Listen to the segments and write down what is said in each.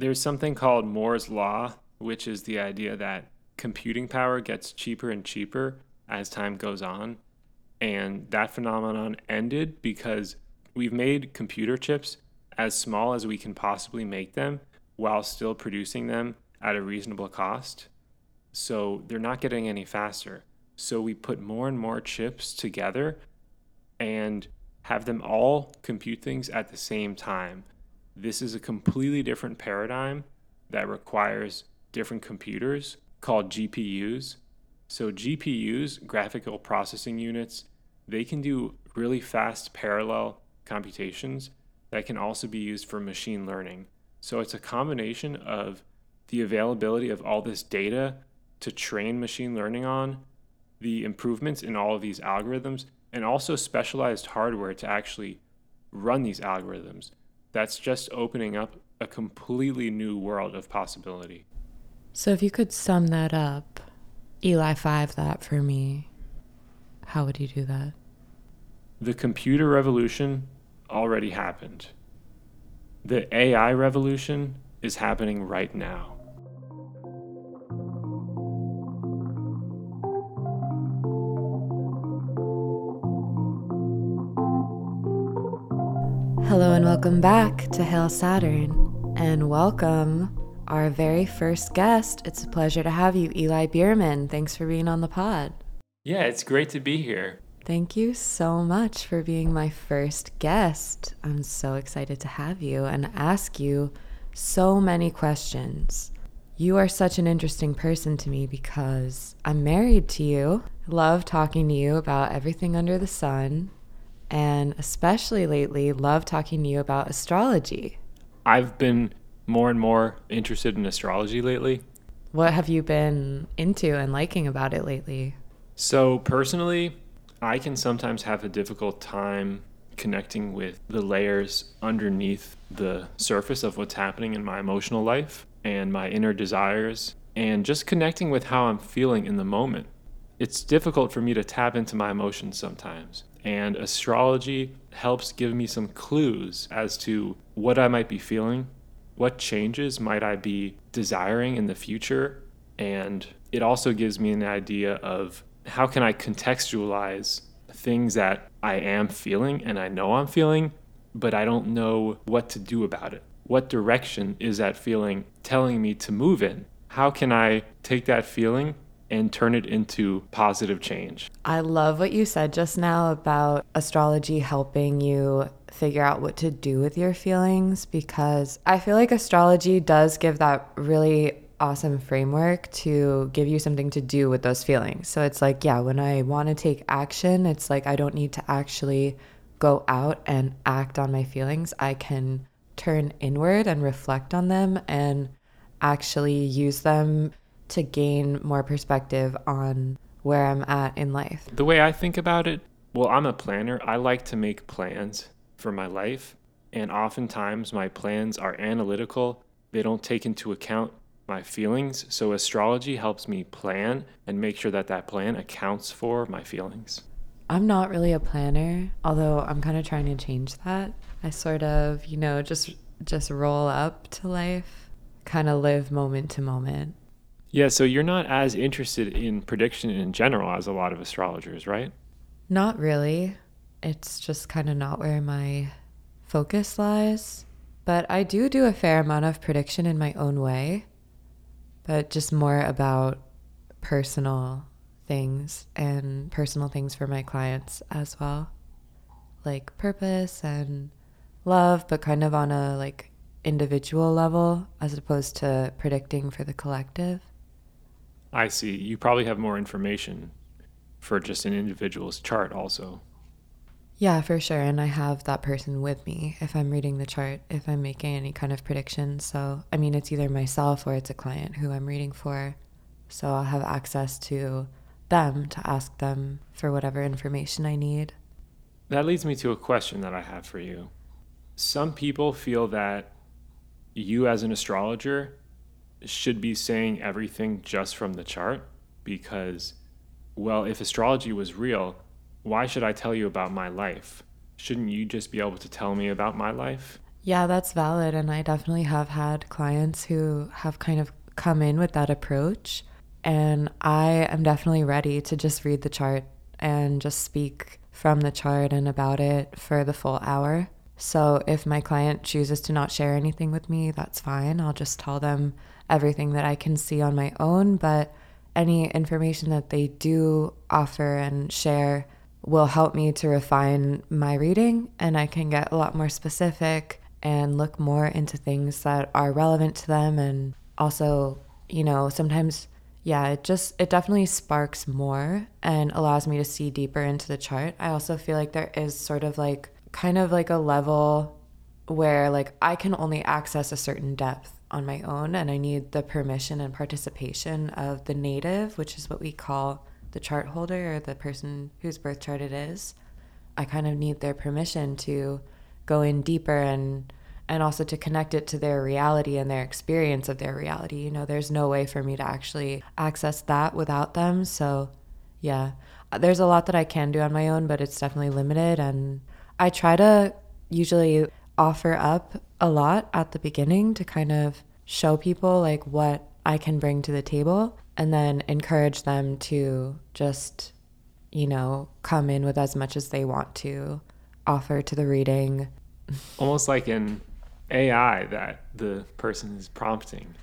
There's something called Moore's Law, which is the idea that computing power gets cheaper and cheaper as time goes on. And that phenomenon ended because we've made computer chips as small as we can possibly make them while still producing them at a reasonable cost. So they're not getting any faster. So we put more and more chips together and have them all compute things at the same time. This is a completely different paradigm that requires different computers called GPUs. So, GPUs, graphical processing units, they can do really fast parallel computations that can also be used for machine learning. So, it's a combination of the availability of all this data to train machine learning on, the improvements in all of these algorithms, and also specialized hardware to actually run these algorithms. That's just opening up a completely new world of possibility. So, if you could sum that up, Eli 5 that for me, how would you do that? The computer revolution already happened. The AI revolution is happening right now. Hello and welcome back to Hail Saturn, and welcome our very first guest. It's a pleasure to have you, Eli Bierman. Thanks for being on the pod. Yeah, it's great to be here. Thank you so much for being my first guest. I'm so excited to have you and ask you so many questions. You are such an interesting person to me because I'm married to you. Love talking to you about everything under the sun and especially lately, love talking to you about astrology. I've been more and more interested in astrology lately. What have you been into and liking about it lately? So, personally, I can sometimes have a difficult time connecting with the layers underneath the surface of what's happening in my emotional life and my inner desires, and just connecting with how I'm feeling in the moment. It's difficult for me to tap into my emotions sometimes. And astrology helps give me some clues as to what I might be feeling, what changes might I be desiring in the future, and it also gives me an idea of how can I contextualize things that I am feeling and I know I'm feeling, but I don't know what to do about it. What direction is that feeling telling me to move in? How can I take that feeling and turn it into positive change. I love what you said just now about astrology helping you figure out what to do with your feelings because I feel like astrology does give that really awesome framework to give you something to do with those feelings. So it's like, yeah, when I want to take action, it's like I don't need to actually go out and act on my feelings. I can turn inward and reflect on them and actually use them to gain more perspective on where I'm at in life. The way I think about it, well, I'm a planner. I like to make plans for my life. And oftentimes my plans are analytical, they don't take into account my feelings. So astrology helps me plan and make sure that that plan accounts for my feelings. I'm not really a planner, although I'm kind of trying to change that. I sort of, you know, just just roll up to life, kind of live moment to moment. Yeah, so you're not as interested in prediction in general as a lot of astrologers, right? Not really. It's just kind of not where my focus lies. But I do do a fair amount of prediction in my own way, but just more about personal things and personal things for my clients as well. Like purpose and love, but kind of on a like individual level as opposed to predicting for the collective. I see. You probably have more information for just an individual's chart, also. Yeah, for sure. And I have that person with me if I'm reading the chart, if I'm making any kind of prediction. So, I mean, it's either myself or it's a client who I'm reading for. So I'll have access to them to ask them for whatever information I need. That leads me to a question that I have for you. Some people feel that you, as an astrologer, should be saying everything just from the chart because, well, if astrology was real, why should I tell you about my life? Shouldn't you just be able to tell me about my life? Yeah, that's valid. And I definitely have had clients who have kind of come in with that approach. And I am definitely ready to just read the chart and just speak from the chart and about it for the full hour. So if my client chooses to not share anything with me, that's fine. I'll just tell them everything that I can see on my own. But any information that they do offer and share will help me to refine my reading and I can get a lot more specific and look more into things that are relevant to them and also, you know, sometimes yeah, it just it definitely sparks more and allows me to see deeper into the chart. I also feel like there is sort of like kind of like a level where like I can only access a certain depth on my own and I need the permission and participation of the native, which is what we call the chart holder or the person whose birth chart it is. I kind of need their permission to go in deeper and and also to connect it to their reality and their experience of their reality. You know, there's no way for me to actually access that without them. So, yeah, there's a lot that I can do on my own, but it's definitely limited. And I try to usually offer up a lot at the beginning to kind of show people like what I can bring to the table and then encourage them to just, you know, come in with as much as they want to offer to the reading. Almost like an AI that the person is prompting.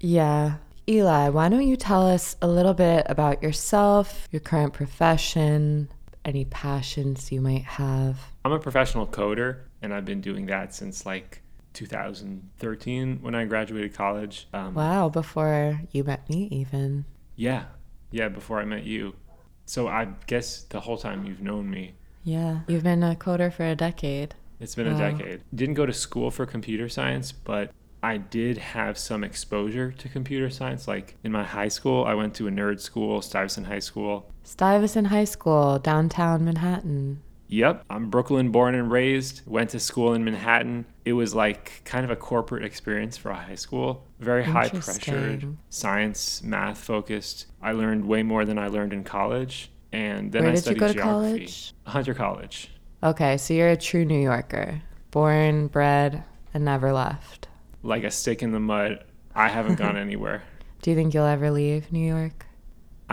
Yeah. Eli, why don't you tell us a little bit about yourself, your current profession, any passions you might have? I'm a professional coder, and I've been doing that since like 2013 when I graduated college. Um, wow, before you met me, even. Yeah, yeah, before I met you. So I guess the whole time you've known me. Yeah, you've been a coder for a decade. It's been wow. a decade. Didn't go to school for computer science, but I did have some exposure to computer science. Like in my high school, I went to a nerd school, Stuyvesant High School. Stuyvesant High School, downtown Manhattan. Yep, I'm Brooklyn born and raised, went to school in Manhattan. It was like kind of a corporate experience for a high school. Very high pressured, science, math focused. I learned way more than I learned in college. And then Where I studied geography. College? Hunter College. Okay, so you're a true New Yorker, born, bred, and never left. Like a stick in the mud. I haven't gone anywhere. Do you think you'll ever leave New York?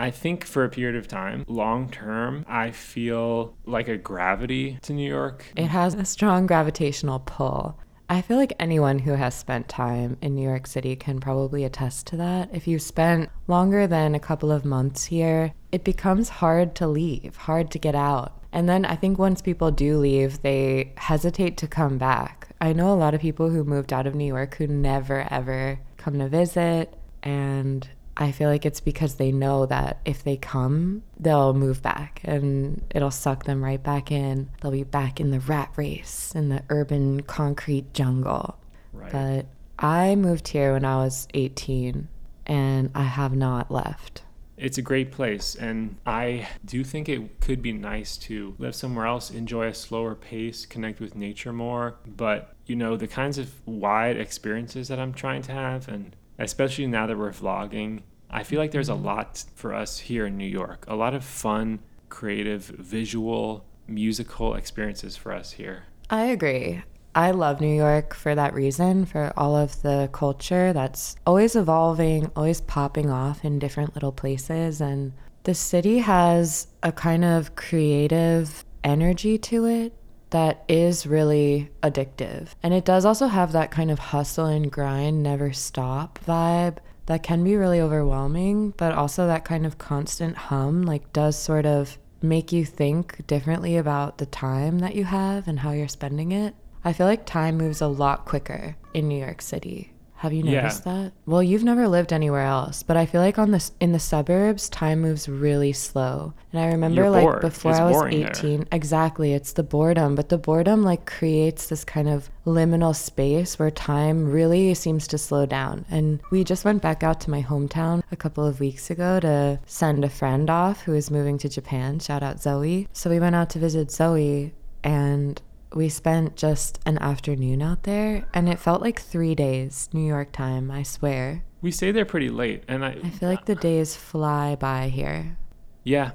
I think for a period of time, long term, I feel like a gravity to New York. It has a strong gravitational pull. I feel like anyone who has spent time in New York City can probably attest to that. If you spent longer than a couple of months here, it becomes hard to leave, hard to get out. And then I think once people do leave, they hesitate to come back. I know a lot of people who moved out of New York who never ever come to visit. And I feel like it's because they know that if they come, they'll move back and it'll suck them right back in. They'll be back in the rat race, in the urban concrete jungle. Right. But I moved here when I was 18 and I have not left it's a great place and i do think it could be nice to live somewhere else enjoy a slower pace connect with nature more but you know the kinds of wide experiences that i'm trying to have and especially now that we're vlogging i feel like there's a lot for us here in new york a lot of fun creative visual musical experiences for us here i agree I love New York for that reason, for all of the culture that's always evolving, always popping off in different little places. And the city has a kind of creative energy to it that is really addictive. And it does also have that kind of hustle and grind, never stop vibe that can be really overwhelming, but also that kind of constant hum, like, does sort of make you think differently about the time that you have and how you're spending it. I feel like time moves a lot quicker in New York City. Have you noticed yeah. that? Well, you've never lived anywhere else, but I feel like on this in the suburbs, time moves really slow. And I remember You're like bored. before it's I was 18, there. exactly, it's the boredom, but the boredom like creates this kind of liminal space where time really seems to slow down. And we just went back out to my hometown a couple of weeks ago to send a friend off who is moving to Japan. Shout out Zoe. So we went out to visit Zoe and we spent just an afternoon out there and it felt like three days new york time i swear we stay there pretty late and i i feel like the days fly by here yeah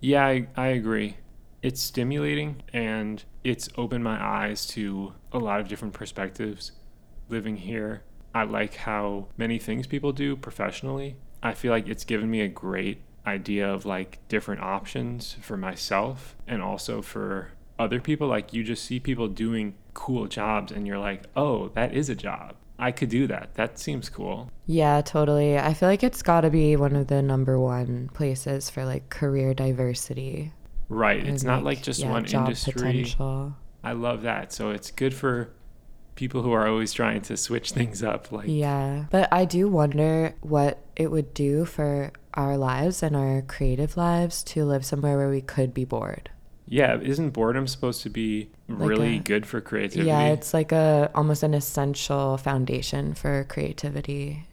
yeah i, I agree it's stimulating and it's opened my eyes to a lot of different perspectives living here. I like how many things people do professionally. I feel like it's given me a great idea of like different options for myself and also for other people. Like you just see people doing cool jobs and you're like, oh, that is a job. I could do that. That seems cool. Yeah, totally. I feel like it's got to be one of the number one places for like career diversity. Right. It's not like just yeah, one job industry. Potential. I love that. So it's good for people who are always trying to switch things up. Like Yeah, but I do wonder what it would do for our lives and our creative lives to live somewhere where we could be bored. Yeah, isn't boredom supposed to be really a- good for creativity? Yeah, it's like a almost an essential foundation for creativity.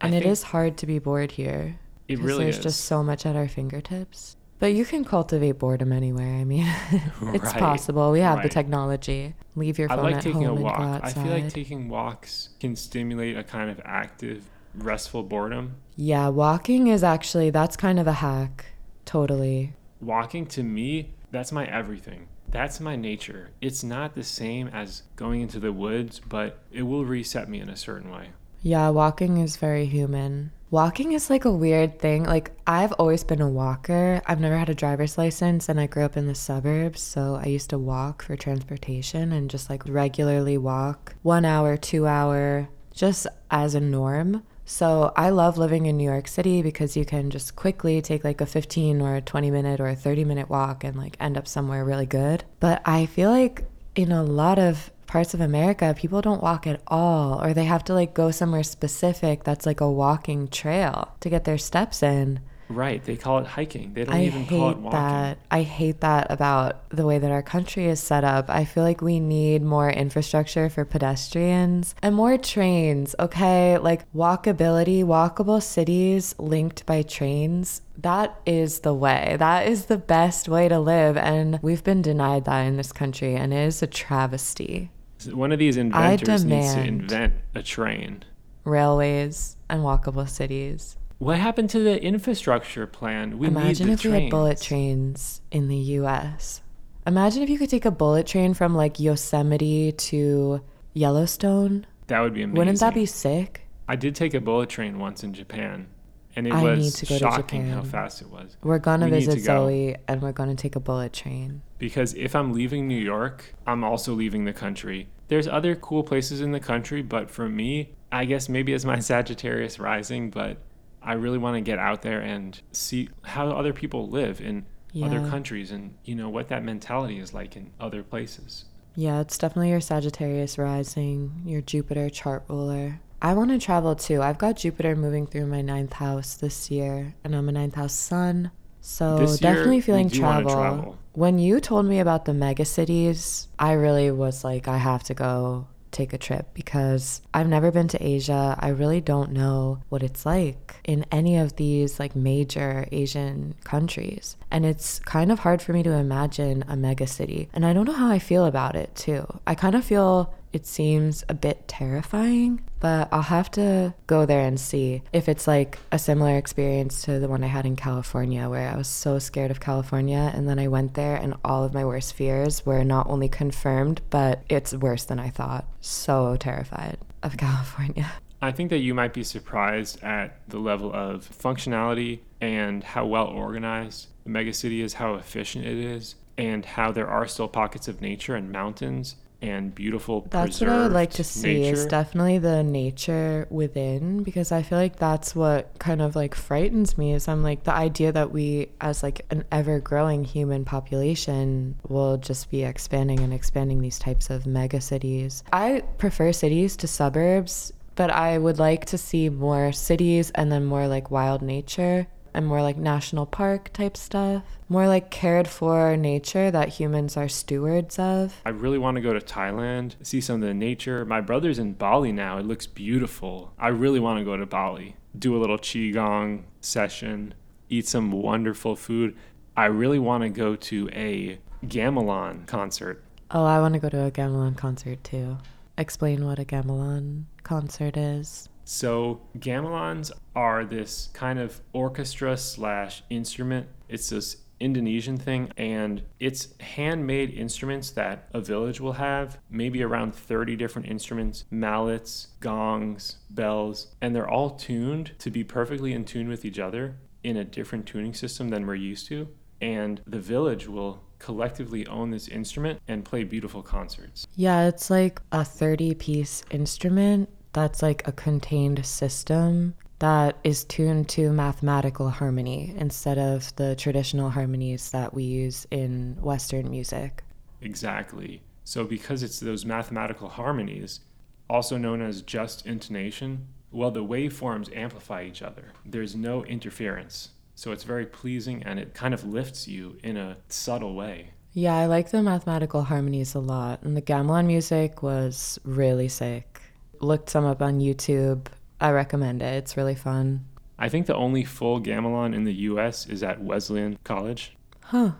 And it is hard to be bored here. it really there's is. just so much at our fingertips. But you can cultivate boredom anywhere. I mean, it's Right, possible. We have the technology. Leave your phone I like at taking a home and walk. go I outside. feel like taking walks can stimulate a kind of active, restful boredom. yeah, walking is actually that's kind of a hack. Totally. Walking to me, that's my everything. That's my nature. It's not the same as going into the woods, but it will reset me in a certain way. Yeah, walking is very human. Walking is like a weird thing. Like, I've always been a walker. I've never had a driver's license, and I grew up in the suburbs. So I used to walk for transportation and just like regularly walk one hour, two hour, just as a norm. So I love living in New York City because you can just quickly take like a 15 or a 20 minute or a 30 minute walk and like end up somewhere really good. But I feel like in a lot of parts of America, people don't walk at all, or they have to like go somewhere specific that's like a walking trail to get their steps in. Right. They call it hiking. They don't I even call it hate walking. that. I hate that about the way that our country is set up. I feel like we need more infrastructure for pedestrians and more trains, okay? Like walkability, walkable cities linked by trains. That is the way. That is the best way to live. And we've been denied that in this country, and it is a travesty. One of these inventors needs to invent a train. Railways and walkable cities. What happened to the infrastructure plan? We Imagine need the if we had bullet trains. trains in the US. Imagine if you could take a bullet train from like Yosemite to Yellowstone. That would be amazing. Wouldn't that be sick? I did take a bullet train once in Japan, and it I was need to go to shocking how fast it was. We're gonna We need to visit go. Zoe and we're gonna take a bullet train. Because if I'm leaving New York, I'm also leaving the country. There's other cool places in the country, but for me, I guess maybe it's my Sagittarius rising, but I really want to get out there and see how other people live in other countries and you know what that mentality is like in other places. Yeah, it's definitely your Sagittarius rising, your Jupiter chart ruler. I want to travel too. I've got Jupiter moving through my ninth house this year, and I'm a ninth house sun. So This definitely we feeling travel. travel. When you told me about the mega cities, I really was like, I have to go take a trip because I've never been to Asia. I really don't know what it's like in any of these like major Asian countries. And it's kind of hard for me to imagine a mega city. And I don't know how I feel about it too. I kind of feel it seems a bit terrifying, but I'll have to go there and see if it's like a similar experience to the one I had in California, where I was so scared of California. And then I went there, and all of my worst fears were not only confirmed, but it's worse than I thought. So terrified of California. I think that you might be surprised at the level of functionality and how well organized the megacity is, how efficient it is, and how there are still pockets of nature and mountains and beautiful That's what I would like to see is definitely the nature within because I feel like that's what kind of like frightens me is I'm like the idea that we as like an ever growing human population will just be expanding and expanding these types of mega cities. I prefer cities to suburbs, but I would like to see more cities and then more like wild nature and more like national park type stuff. More like cared for nature that humans are stewards of. I really want to go to Thailand, see some of the nature. My brother's in Bali now. It looks beautiful. I really want to go to Bali, do a little Qigong session, eat some wonderful food. I really want to go to a gamelan concert. Oh, I want to go to a gamelan concert too. Explain what a gamelan concert is. So, gamelans are this kind of orchestra slash instrument. It's this Indonesian thing, and it's handmade instruments that a village will have, maybe around 30 different instruments mallets, gongs, bells, and they're all tuned to be perfectly in tune with each other in a different tuning system than we're used to. And the village will collectively own this instrument and play beautiful concerts. Yeah, it's like a 30 piece instrument that's like a contained system that is tuned to mathematical harmony instead of the traditional harmonies that we use in Western music. Exactly. So, because it's those mathematical harmonies, also known as just intonation, well, the waveforms amplify each other. There's no interference. So, it's very pleasing and it kind of lifts you in a subtle way. Yeah, I like the mathematical harmonies a lot. And the gamelan music was really sick. Looked some up on YouTube I recommend it. It's really fun. I think the only full gamelan in the US is at Wesleyan College. Huh.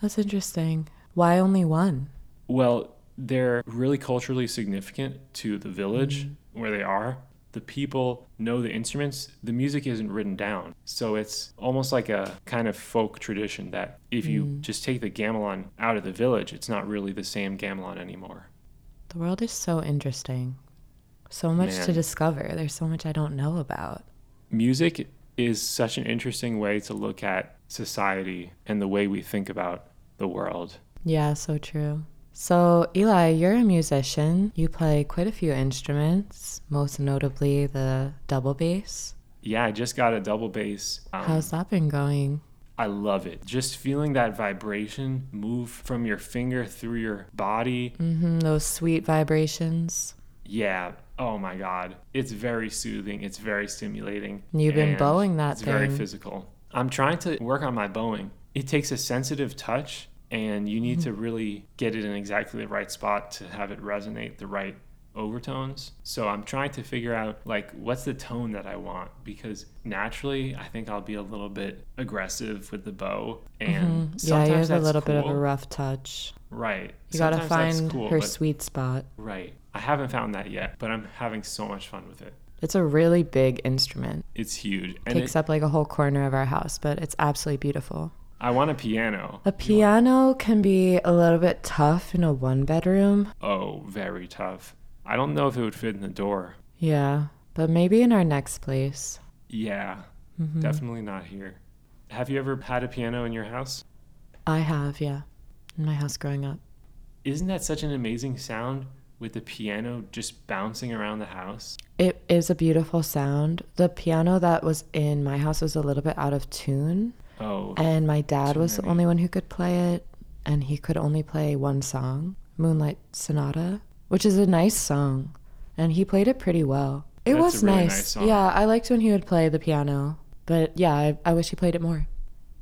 That's interesting. Why only one? Well, they're really culturally significant to the village mm. where they are. The people know the instruments. The music isn't written down. So it's almost like a kind of folk tradition that if you mm. just take the gamelan out of the village, it's not really the same gamelan anymore. The world is so interesting. So much Man. to discover. There's so much I don't know about. Music is such an interesting way to look at society and the way we think about the world. Yeah, so true. So, Eli, you're a musician. You play quite a few instruments, most notably the double bass. Yeah, I just got a double bass. Um, How's that been going? I love it. Just feeling that vibration move from your finger through your body. Mm-hmm, those sweet vibrations. Yeah, oh my god, it's very soothing. It's very stimulating. You've been bowing that it's thing. very physical. I'm trying to work on my bowing. It takes a sensitive touch, and you need mm-hmm. to really get it in exactly the right spot to have it resonate the right overtones. So I'm trying to figure out like what's the tone that I want because naturally I think I'll be a little bit aggressive with the bow and mm-hmm. yeah, you have a little cool. bit of a rough touch. Right. You got to find cool, her sweet spot. Right. I haven't found that yet, but I'm having so much fun with it. It's a really big instrument. It's huge. And Takes it, up like a whole corner of our house, but it's absolutely beautiful. I want a piano. A piano can be a little bit tough in a one bedroom. Oh, very tough. I don't know if it would fit in the door. Yeah, but maybe in our next place. Yeah, mm-hmm. definitely not here. Have you ever had a piano in your house? I have, yeah, in my house growing up. Isn't that such an amazing sound? With the piano just bouncing around the house. It is a beautiful sound. The piano that was in my house was a little bit out of tune. Oh. And my dad was many. the only one who could play it, and he could only play one song, Moonlight Sonata, which is a nice song, and he played it pretty well. It That's was really nice. nice yeah, I liked when he would play the piano, but yeah, I, I wish he played it more.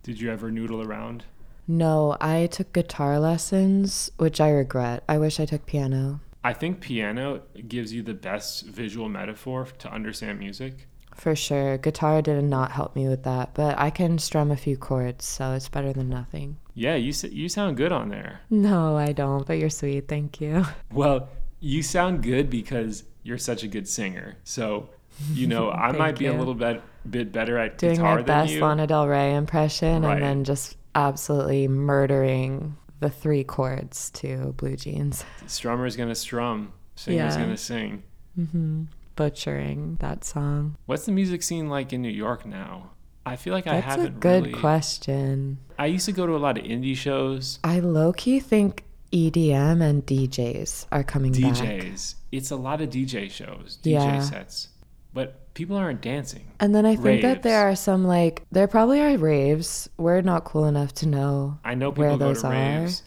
Did you ever noodle around? No, I took guitar lessons, which I regret. I wish I took piano. I think piano gives you the best visual metaphor to understand music. For sure. Guitar did not help me with that, but I can strum a few chords, so it's better than nothing. Yeah, you you sound good on there. No, I don't, but you're sweet. Thank you. Well, you sound good because you're such a good singer. So, you know, I might be you. a little bit bit better at doing guitar my best you. Lana Del Rey impression right. and then just absolutely murdering the three chords to Blue Jeans. Strummer's gonna strum, singer's yeah. gonna sing. Mm-hmm. Butchering that song. What's the music scene like in New York now? I feel like That's I haven't. That's a good really... question. I used to go to a lot of indie shows. I low key think EDM and DJs are coming DJs. back. DJs. It's a lot of DJ shows, DJ yeah. sets. But people aren't dancing. And then I think raves. that there are some like there probably are raves. We're not cool enough to know. I know where those are. Raves,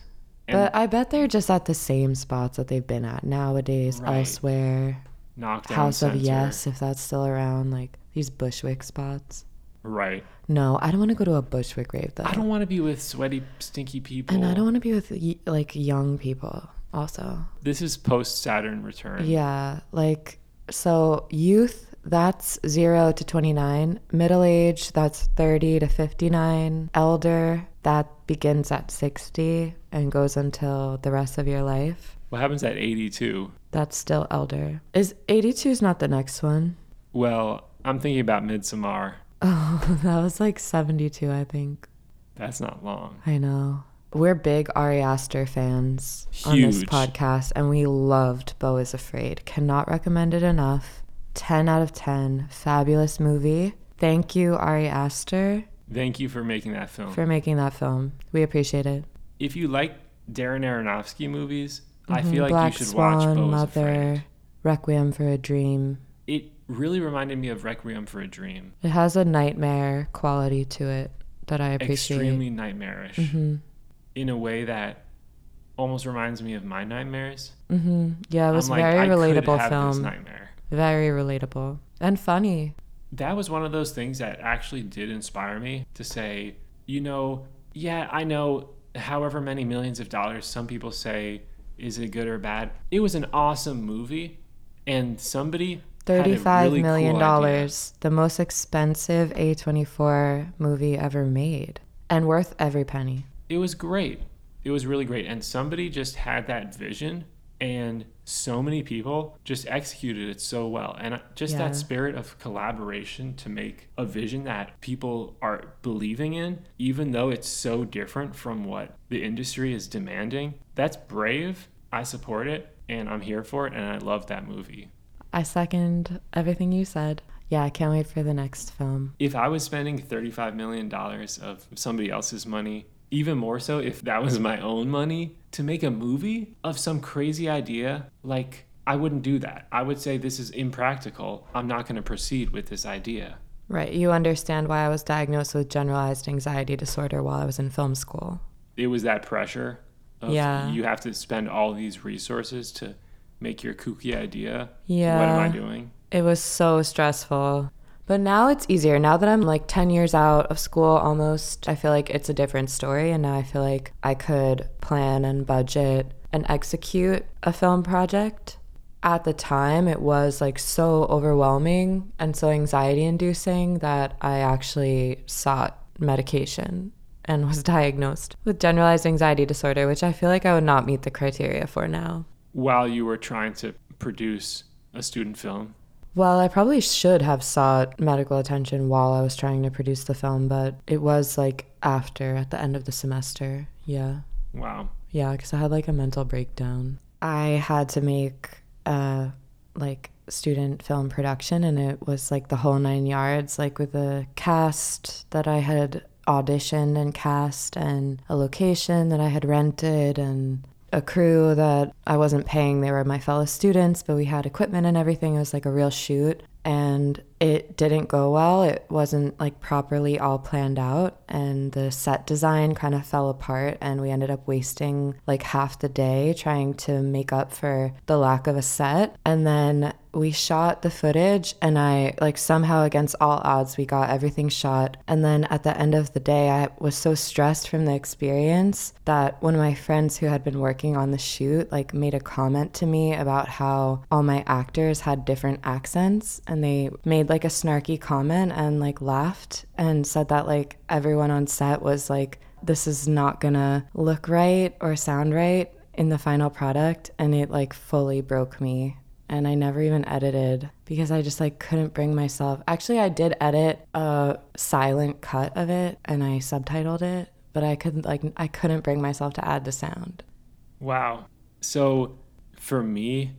but I bet they're just at the same spots that they've been at nowadays, right. elsewhere. Knockdown House Center. of Yes, if that's still around, like these Bushwick spots. Right. No, I don't want to go to a Bushwick rave though. I don't want to be with sweaty, stinky people. And I don't want to be with like young people also. This is post Saturn return. Yeah, like so youth that's 0 to 29. Middle age, that's 30 to 59. Elder, that begins at 60 and goes until the rest of your life. What happens at 82? That's still elder. Is 82 is not the next one? Well, I'm thinking about Midsommar. Oh, that was like 72, I think. That's not long. I know. We're big Ari Aster fans on this podcast, and we loved Beau is Afraid. Cannot recommend it enough. 10 out of 10. Fabulous movie. Thank you, Ari Aster, Thank you for making that film. for making that film. We appreciate it. if you like Darren Aronofsky movies, I Mhm. feel like Black you should Swan, watch Beau Mother. Requiem for a Dream. It really reminded me of Requiem for a Dream. It has a nightmare quality to it that I appreciate. Extremely nightmarish hmm in a way that almost reminds me of my nightmares. hmm Yeah, it was I'm like, very I could relatable film. Very relatable and funny. that was one of those things that actually did inspire me to say, you know, yeah, I know however many millions of dollars some people say is it good or bad. It was an awesome movie and somebody Thirty-five really million cool dollars, the most expensive A24 movie ever made, and worth every penny. It was great. It was really great and somebody just had that vision and so many people just executed it so well and just Yeah. that spirit of collaboration to make a vision that people are believing in even though it's so different from what the industry is demanding that's brave i support it and i'm here for it and i love that movie I second everything you said. Yeah, I can't wait for the next film. if i was spending 35 million dollars of somebody else's money even more so if that was my own money to make a movie of some crazy idea like i wouldn't do that i would say this is impractical i'm not going to proceed with this idea Right, you understand why I was diagnosed with generalized anxiety disorder while I was in film school. it was that pressure of Yeah. you have to spend all these resources to make your kooky idea Yeah. what am i doing It was so stressful. But now it's easier. Now that I'm like 10 years out of school almost, I feel like it's a different story. And now I feel like I could plan and budget and execute a film project. At the time, it was like so overwhelming and so anxiety inducing that I actually sought medication and was diagnosed with generalized anxiety disorder, which I feel like I would not meet the criteria for now. while you were trying to produce a student film Well, I probably should have sought medical attention while I was trying to produce the film, but it was like after, at the end of the semester. Yeah. wow Yeah, because I had like a mental breakdown. I had to make a like student film production, and it was like the whole nine yards, like with a cast that I had auditioned and cast, and a location that I had rented, and a crew that I wasn't paying. They were my fellow students, but we had equipment and everything. It was like a real shoot. And it didn't go well. It wasn't like properly all planned out. And the set design kind of fell apart. And we ended up wasting like half the day trying to make up for the lack of a set. And then we shot the footage and I like somehow against all odds we got everything shot and then at the end of the day I was so stressed from the experience that one of my friends who had been working on the shoot like made a comment to me about how all my actors had different accents and they made like a snarky comment and like laughed and said that like everyone on set was like this is not gonna look right or sound right in the final product and it like fully broke me and I never even edited because I just like couldn't bring myself. Actually, I did edit a silent cut of it and I subtitled it, but I couldn't like I couldn't bring myself to add the sound. Wow. So for me,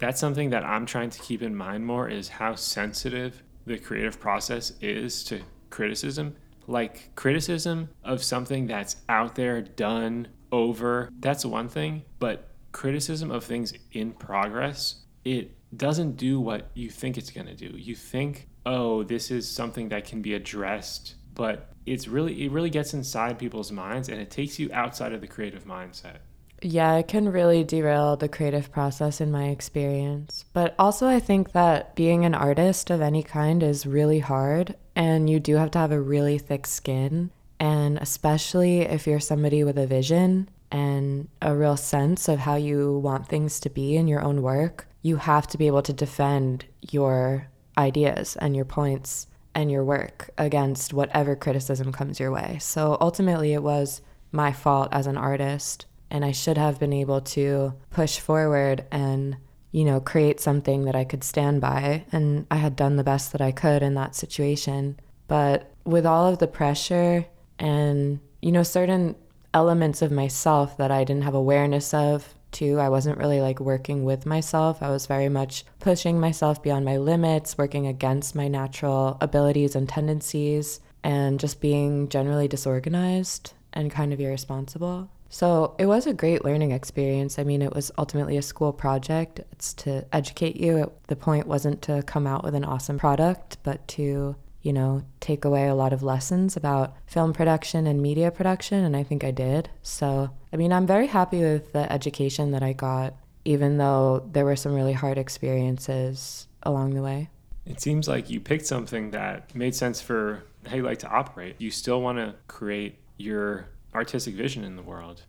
that's something that I'm trying to keep in mind more is how sensitive the creative process is to criticism. Like criticism of something that's out there, done, over, that's one thing, but criticism of things in progress, it doesn't do what you think it's going to do. You think, "Oh, this is something that can be addressed." But it's really it really gets inside people's minds and it takes you outside of the creative mindset. Yeah, it can really derail the creative process in my experience. But also, I think that being an artist of any kind is really hard, and you do have to have a really thick skin. And especially if you're somebody with a vision and a real sense of how you want things to be in your own work, you have to be able to defend your ideas and your points and your work against whatever criticism comes your way. So ultimately, it was my fault as an artist and I should have been able to push forward and you know create something that I could stand by and I had done the best that I could in that situation but with all of the pressure and you know, certain elements of myself that I didn't have awareness of too. I wasn't really like working with myself. I was very much pushing myself beyond my limits, working against my natural abilities and tendencies, and just being generally disorganized and kind of irresponsible. So it was a great learning experience. I mean, it was ultimately a school project. It's to educate you. The point wasn't to come out with an awesome product, but to you know, take away a lot of lessons about film production and media production, and I think I did. So, I mean, I'm very happy with the education that I got, even though there were some really hard experiences along the way. It seems like you picked something that made sense for how you like to operate. You still want to create your artistic vision in the world.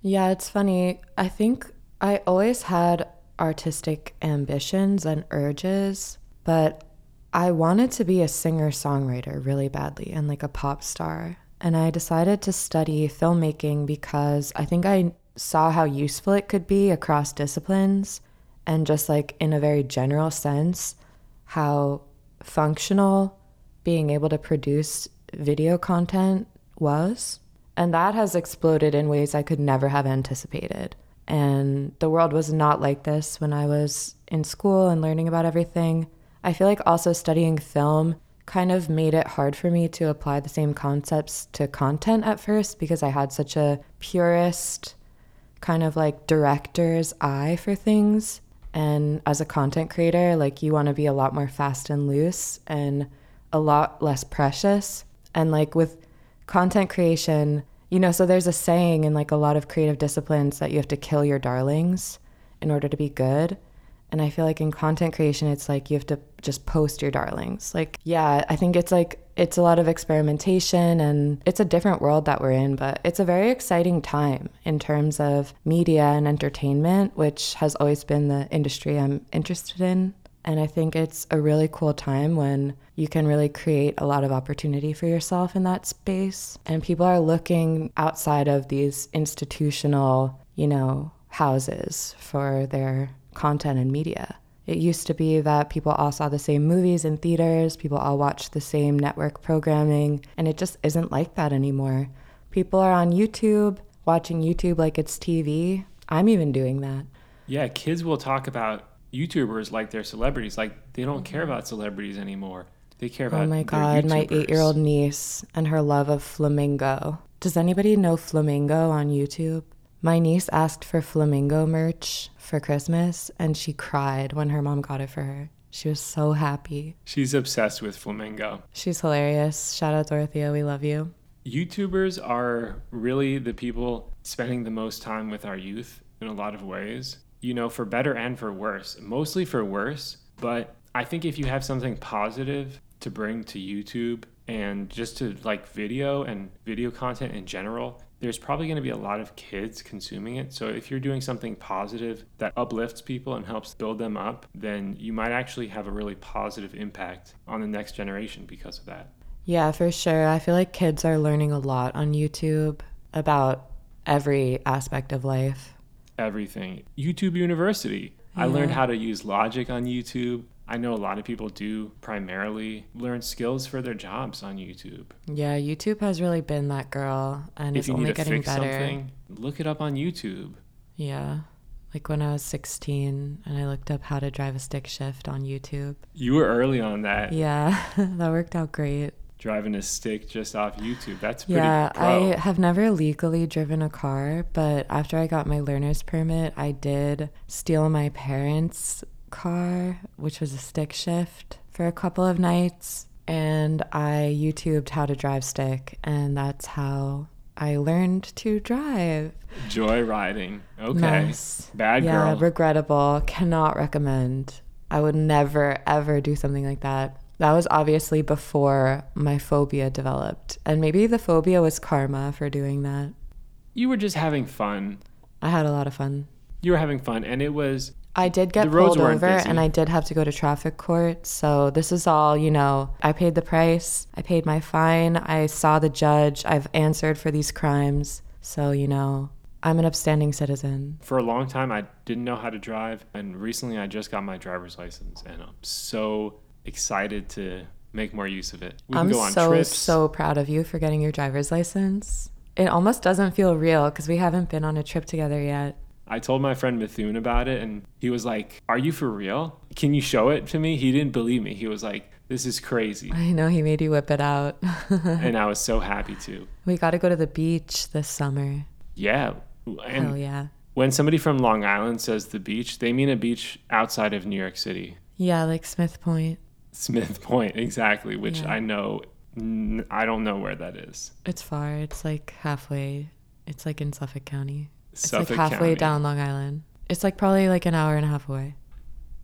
Yeah, it's funny. I think I always had artistic ambitions and urges, but I wanted to be a singer songwriter really badly and like a pop star. And I decided to study filmmaking because I think I saw how useful it could be across disciplines and just like in a very general sense, how functional being able to produce video content was. And that has exploded in ways I could never have anticipated. And the world was not like this when I was in school and learning about everything. I feel like also studying film kind of made it hard for me to apply the same concepts to content at first because I had such a purist kind of like director's eye for things. And as a content creator, like you want to be a lot more fast and loose and a lot less precious. And like with content creation, you know, so there's a saying in like a lot of creative disciplines that you have to kill your darlings in order to be good. And I feel like in content creation, it's like you have to just post your darlings. Like, yeah, I think it's like it's a lot of experimentation and it's a different world that we're in, but it's a very exciting time in terms of media and entertainment, which has always been the industry I'm interested in. And I think it's a really cool time when you can really create a lot of opportunity for yourself in that space. And people are looking outside of these institutional, you know, houses for their content and media. It used to be that people all saw the same movies in theaters, people all watched the same network programming, and it just isn't like that anymore. People are on YouTube, watching YouTube like it's TV. I'm even doing that. Yeah, kids will talk about YouTubers like they're celebrities. Like they don't care mm-hmm. about celebrities anymore. They care oh about. Oh my god, my eight-year-old niece and her love of flamingo. Does anybody know flamingo on YouTube? My niece asked for flamingo merch for Christmas and she cried when her mom got it for her. She was so happy. She's obsessed with flamingo. She's hilarious. Shout out Dorothea, we love you. YouTubers are really the people spending the most time with our youth in a lot of ways. You know, for better and for worse. Mostly for worse, but I think if you have something positive to bring to YouTube and just to like video and video content in general, there's probably going to be a lot of kids consuming it. So if you're doing something positive that uplifts people and helps build them up, then you might actually have a really positive impact on the next generation because of that. Yeah, for sure. I feel like kids are learning a lot on YouTube about every aspect of life. Everything. YouTube University. Yeah. I learned how to use Logic on YouTube. I know a lot of people do primarily learn skills for their jobs on YouTube. Yeah, YouTube has really been that girl and if it's only getting better. look it up on YouTube. Yeah. Like when I was 16 and I looked up how to drive a stick shift on YouTube. You were early on that. Yeah, that worked out great. Driving a stick just off YouTube. That's pretty Yeah, pro. I have never legally driven a car, but after I got my learner's permit, I did steal my parents' car, which was a stick shift, for a couple of nights. And I YouTubed how to drive stick, and that's how I learned to drive. Joy riding. Okay. Mess. Bad girl. Yeah, regrettable. Cannot recommend. I would never, ever do something like that. That was obviously before my phobia developed. And maybe the phobia was karma for doing that. You were just having fun. I had a lot of fun. You were having fun, and it was I did get pulled over and I did have to go to traffic court. So this is all, you know, I paid the price, I paid my fine, I saw the judge, I've answered for these crimes. So, you know, I'm an upstanding citizen. For a long time, I didn't know how to drive. And recently, I just got my driver's license. And I'm so excited to make more use of it. We I'm so, trips. so proud of you for getting your driver's license. It almost doesn't feel real because we haven't been on a trip together yet. I told my friend Methune about it and he was like, Are you for real? Can you show it to me? He didn't believe me. He was like, This is crazy. I know he made you whip it out. and I was so happy to. We got to go to the beach this summer. Yeah. And Hell yeah. when somebody from Long Island says the beach, they mean a beach outside of New York City. Yeah, like Smith Point. Smith Point, exactly, which Yeah. I know, n- I don't know where that is. It's far. It's like halfway. It's like in Suffolk County. It's Suffolk like halfway County. down Long Island. It's like probably like an hour and a half away.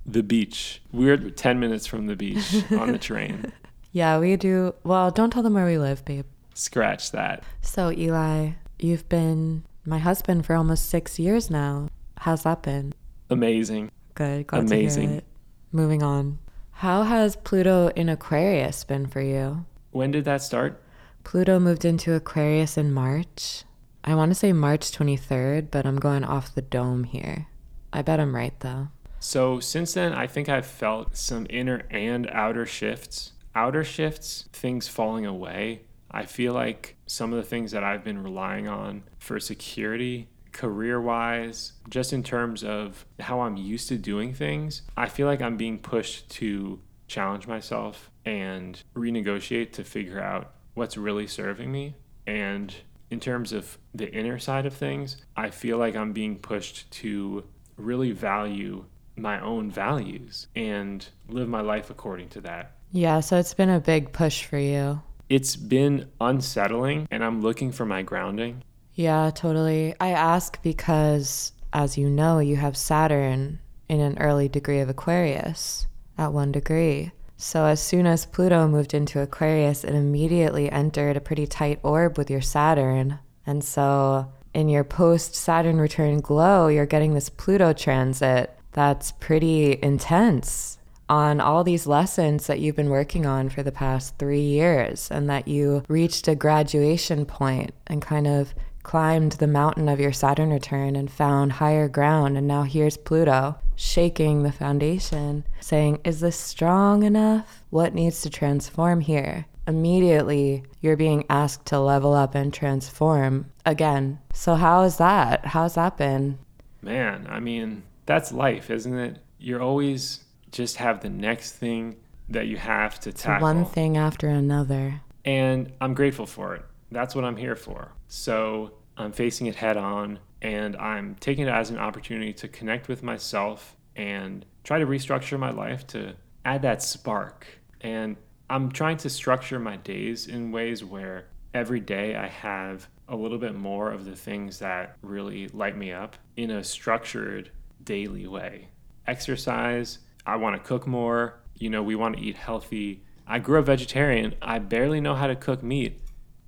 The beach. We're 10 minutes from the beach on the train. Yeah, we do. Well, don't tell them where we live, babe. Scratch that. So, Eli, you've been my husband for almost six years now. How's that been? Amazing. Good. Glad Amazing. To hear it. Moving on. How has Pluto in Aquarius been for you? When did that start? Pluto moved into Aquarius in March. I want to say March 23rd, but I'm going off the dome here. I bet I'm right though. So since then, I think I've felt some inner and outer shifts. Outer shifts, things falling away. I feel like some of the things that I've been relying on for security, career wise, just in terms of how I'm used to doing things, I feel like I'm being pushed to challenge myself and renegotiate to figure out what's really serving me. And in terms of the inner side of things, I feel like I'm being pushed to really value my own values and live my life according to that. Yeah, so it's been a big push for you. It's been unsettling and I'm looking for my grounding. Yeah, totally. I ask because, as you know, you have Saturn in an early degree of Aquarius at one degree. So, as soon as Pluto moved into Aquarius, it immediately entered a pretty tight orb with your Saturn. And so, in your post Saturn return glow, you're getting this Pluto transit that's pretty intense on all these lessons that you've been working on for the past three years, and that you reached a graduation point and kind of climbed the mountain of your Saturn return and found higher ground. And now here's Pluto shaking the foundation, saying, Is this strong enough? What needs to transform here? Immediately, you're being asked to level up and transform again. So, how is that? How's that been? Man, I mean, that's life, isn't it? You're always just have the next thing that you have to tackle. One thing after another. And I'm grateful for it. That's what I'm here for. So I'm facing it head on and I'm taking it as an opportunity to connect with myself and try to restructure my life to add that spark. And I'm trying to structure my days in ways where every day I have a little bit more of the things that really light me up in a structured daily way. Exercise, I want to cook more. You know, we want to eat healthy. I grew up vegetarian. I barely know how to cook meat,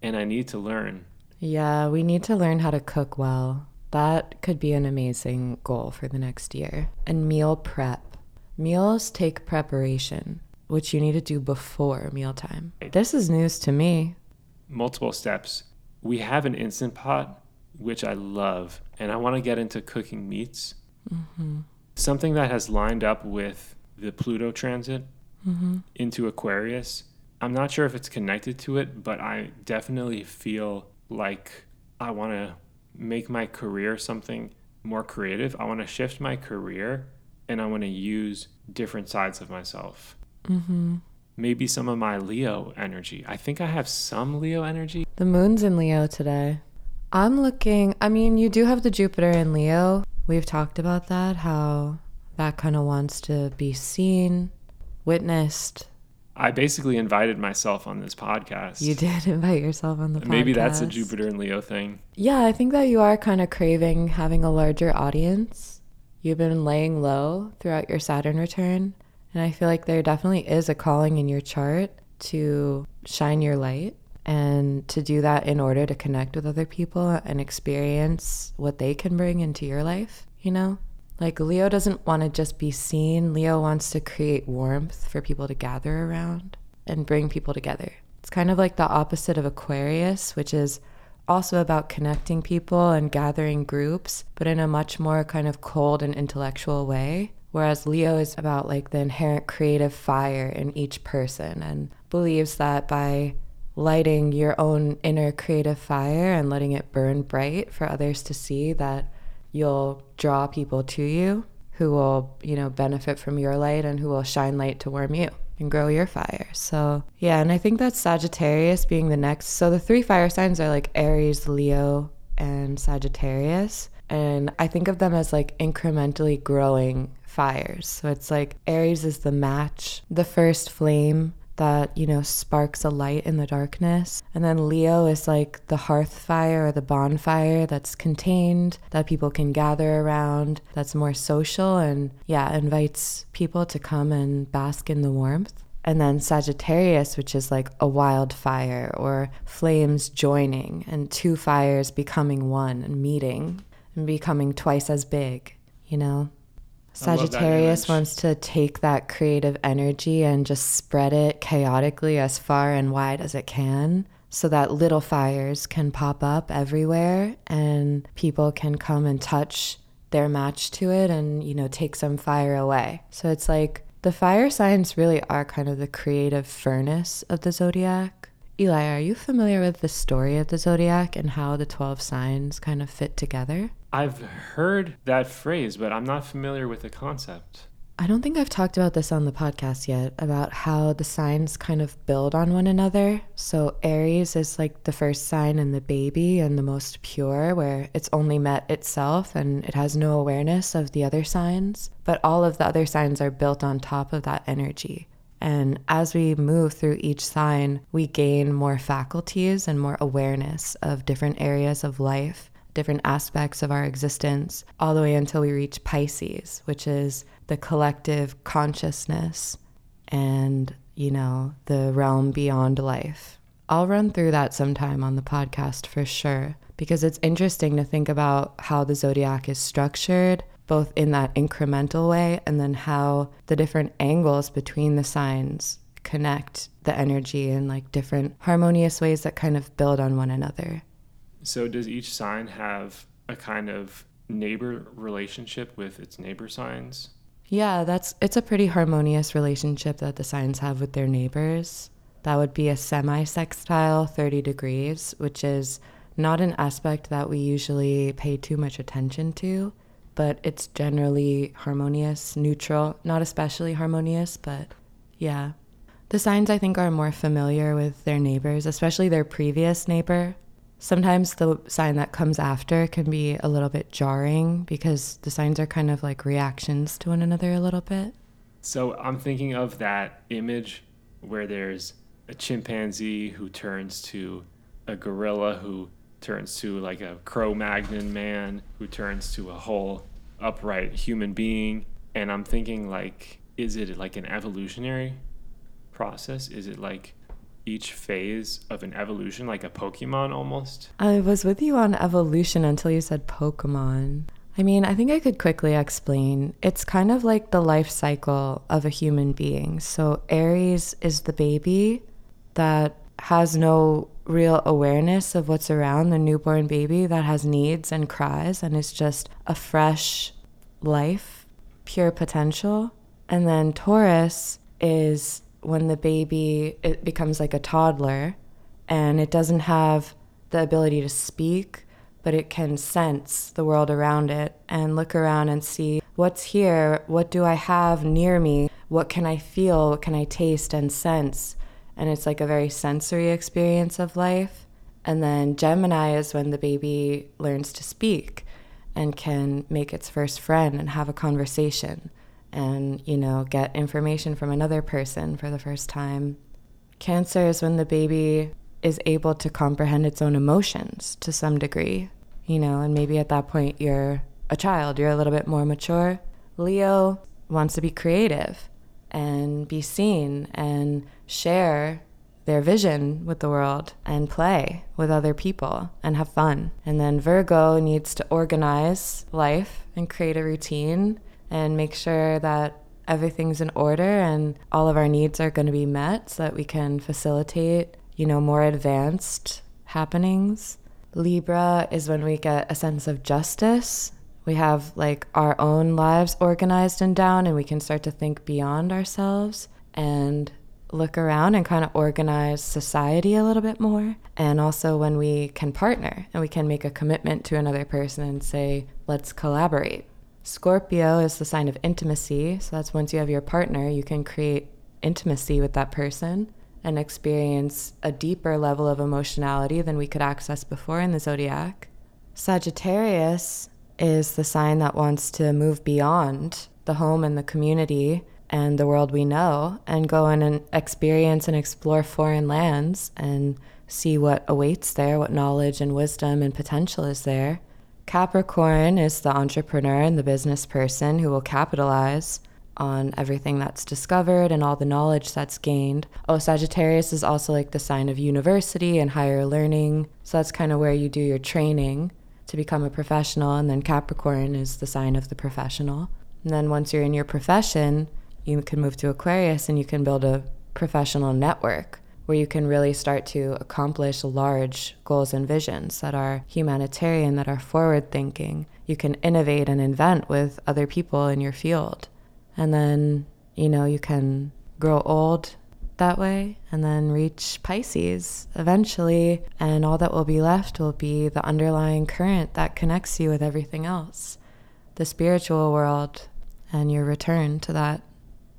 and I need to learn. Yeah, we need to learn how to cook well. That could be an amazing goal for the next year. And meal prep. Meals take preparation, which you need to do before mealtime. This is news to me. Multiple steps. We have an instant pot, which I love, and I want to get into cooking meats. Mm-hmm. Something that has lined up with the Pluto transit mm-hmm. into Aquarius. I'm not sure if it's connected to it, but I definitely feel like I want to make my career something more creative. I want to shift my career and I want to use different sides of myself. Mm-hmm. Maybe some of my Leo energy. I think I have some Leo energy. The moon's in Leo today. I'm looking, I mean, you do have the Jupiter in Leo. We've talked about that, how that kind of wants to be seen, witnessed. I basically invited myself on this podcast. You did invite yourself on the podcast. Maybe that's a Jupiter and Leo thing. Yeah, I think that you are kind of craving having a larger audience. You've been laying low throughout your Saturn return, and I feel like there definitely is a calling in your chart to shine your light and to do that in order to connect with other people and experience what they can bring into your life, you know? Like Leo doesn't want to just be seen. Leo wants to create warmth for people to gather around and bring people together. It's kind of like the opposite of Aquarius, which is also about connecting people and gathering groups, but in a much more kind of cold and intellectual way. Whereas Leo is about like the inherent creative fire in each person and believes that by lighting your own inner creative fire and letting it burn bright for others to see that you'll draw people to you who will, you know, benefit from your light and who will shine light to warm you and grow your fire. So, yeah, and I think that's Sagittarius being the next. So, the three fire signs are like Aries, Leo, and Sagittarius. And I think of them as like incrementally growing fires. So, it's like Aries is the match, the first flame that, you know, sparks a light in the darkness. And then Leo is like the hearth fire or the bonfire that's contained, that people can gather around, that's more social and, yeah, invites people to come and bask in the warmth. And then Sagittarius, which is like a wildfire or flames joining and two fires becoming one and meeting and becoming twice as big, you know? Sagittarius wants to take that creative energy and just spread it chaotically as far and wide as it can so that little fires can pop up everywhere and people can come and touch their match to it and, you know, take some fire away. So it's like the fire signs really are kind of the creative furnace of the zodiac. Eli, are you familiar with the story of the zodiac and how the 12 signs kind of fit together? I've heard that phrase, but I'm not familiar with the concept. I don't think I've talked about this on the podcast yet about how the signs kind of build on one another. So, Aries is like the first sign and the baby and the most pure, where it's only met itself and it has no awareness of the other signs. But all of the other signs are built on top of that energy. And as we move through each sign, we gain more faculties and more awareness of different areas of life different aspects of our existence, all the way until we reach Pisces, which is the collective consciousness and, you know, the realm beyond life. I'll run through that sometime on the podcast for sure, because it's interesting to think about how the zodiac is structured, both in that incremental way and then how the different angles between the signs connect the energy in like different harmonious ways that kind of build on one another. So does each sign have a kind of neighbor relationship with its neighbor signs? Yeah, that's it's a pretty harmonious relationship that the signs have with their neighbors. That would be a semi-sextile 30 degrees, which is not an aspect that we usually pay too much attention to, but it's generally harmonious, neutral, not especially harmonious, but yeah. The signs I think are more familiar with their neighbors, especially their previous neighbor, Sometimes the sign that comes after can be a little bit jarring because the signs are kind of like reactions to one another a little bit. So I'm thinking of that image where there's a chimpanzee who turns to a gorilla who turns to like a Cro Magnon man who turns to a whole upright human being. And I'm thinking like, is it like an evolutionary process? Is it like each phase of an evolution, like a Pokemon almost? I was with you on evolution until you said Pokemon. I mean, I think I could quickly explain. It's kind of like the life cycle of a human being. So, Aries is the baby that has no real awareness of what's around the newborn baby that has needs and cries and is just a fresh life, pure potential. And then Taurus is when the baby it becomes like a toddler and it doesn't have the ability to speak but it can sense the world around it and look around and see what's here what do i have near me what can i feel what can i taste and sense. And it's like a very sensory experience of life. And then gemini is when the baby learns to speak and can make its first friend and have a conversation and, you know, get information from another person for the first time. Cancer is when the baby is able to comprehend its own emotions to some degree, you know, and maybe at that point you're a child, you're a little bit more mature. Leo wants to be creative and be seen and share their vision with the world and play with other people and have fun. And then Virgo needs to organize life and create a routine and make sure that everything's in order and all of our needs are going to be met so that we can facilitate, you know, more advanced happenings. Libra is when we get a sense of justice. We have like our own lives organized and down, and we can start to think beyond ourselves. And look around and kind of organize society a little bit more. And also when we can partner and we can make a commitment to another person and say, let's collaborate. Scorpio is the sign of intimacy. So that's once you have your partner, you can create intimacy with that person and experience a deeper level of emotionality than we could access before in the zodiac. Sagittarius is the sign that wants to move beyond the home and the community and the world we know and go in and experience and explore foreign lands and see what awaits there, what knowledge and wisdom and potential is there. Capricorn is the entrepreneur and the business person who will capitalize on everything that's discovered and all the knowledge that's gained. Oh, Sagittarius is also like the sign of university and higher learning. So that's kind of where you do your training to become a professional. And then Capricorn is the sign of the professional. And then once you're in your profession, you can move to Aquarius and you can build a professional network where you can really start to accomplish large goals and visions that are humanitarian, that are forward thinking. You can innovate and invent with other people in your field. And then, you know, you can grow old that way and then reach Pisces eventually. And all that will be left will be the underlying current that connects you with everything else the spiritual world and your return to that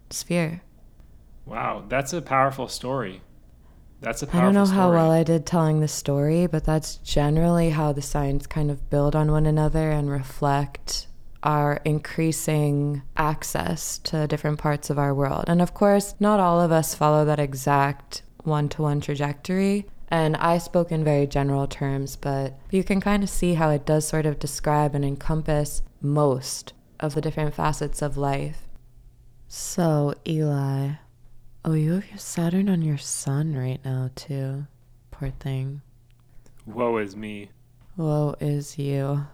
sphere. Wow, that's a powerful story. That's a powerful I don't know story. how well I did telling the story, but that's generally how the signs kind of build on one another and reflect our increasing access to different parts of our world. And of course, not all of us follow that exact one to one trajectory. And I spoke in very general terms, but you can kind of see how it does sort of describe and encompass most of the different facets of life. So, Eli, oh, you have your Saturn on your sun right now, too. Poor thing. Woe is me. Woe is you.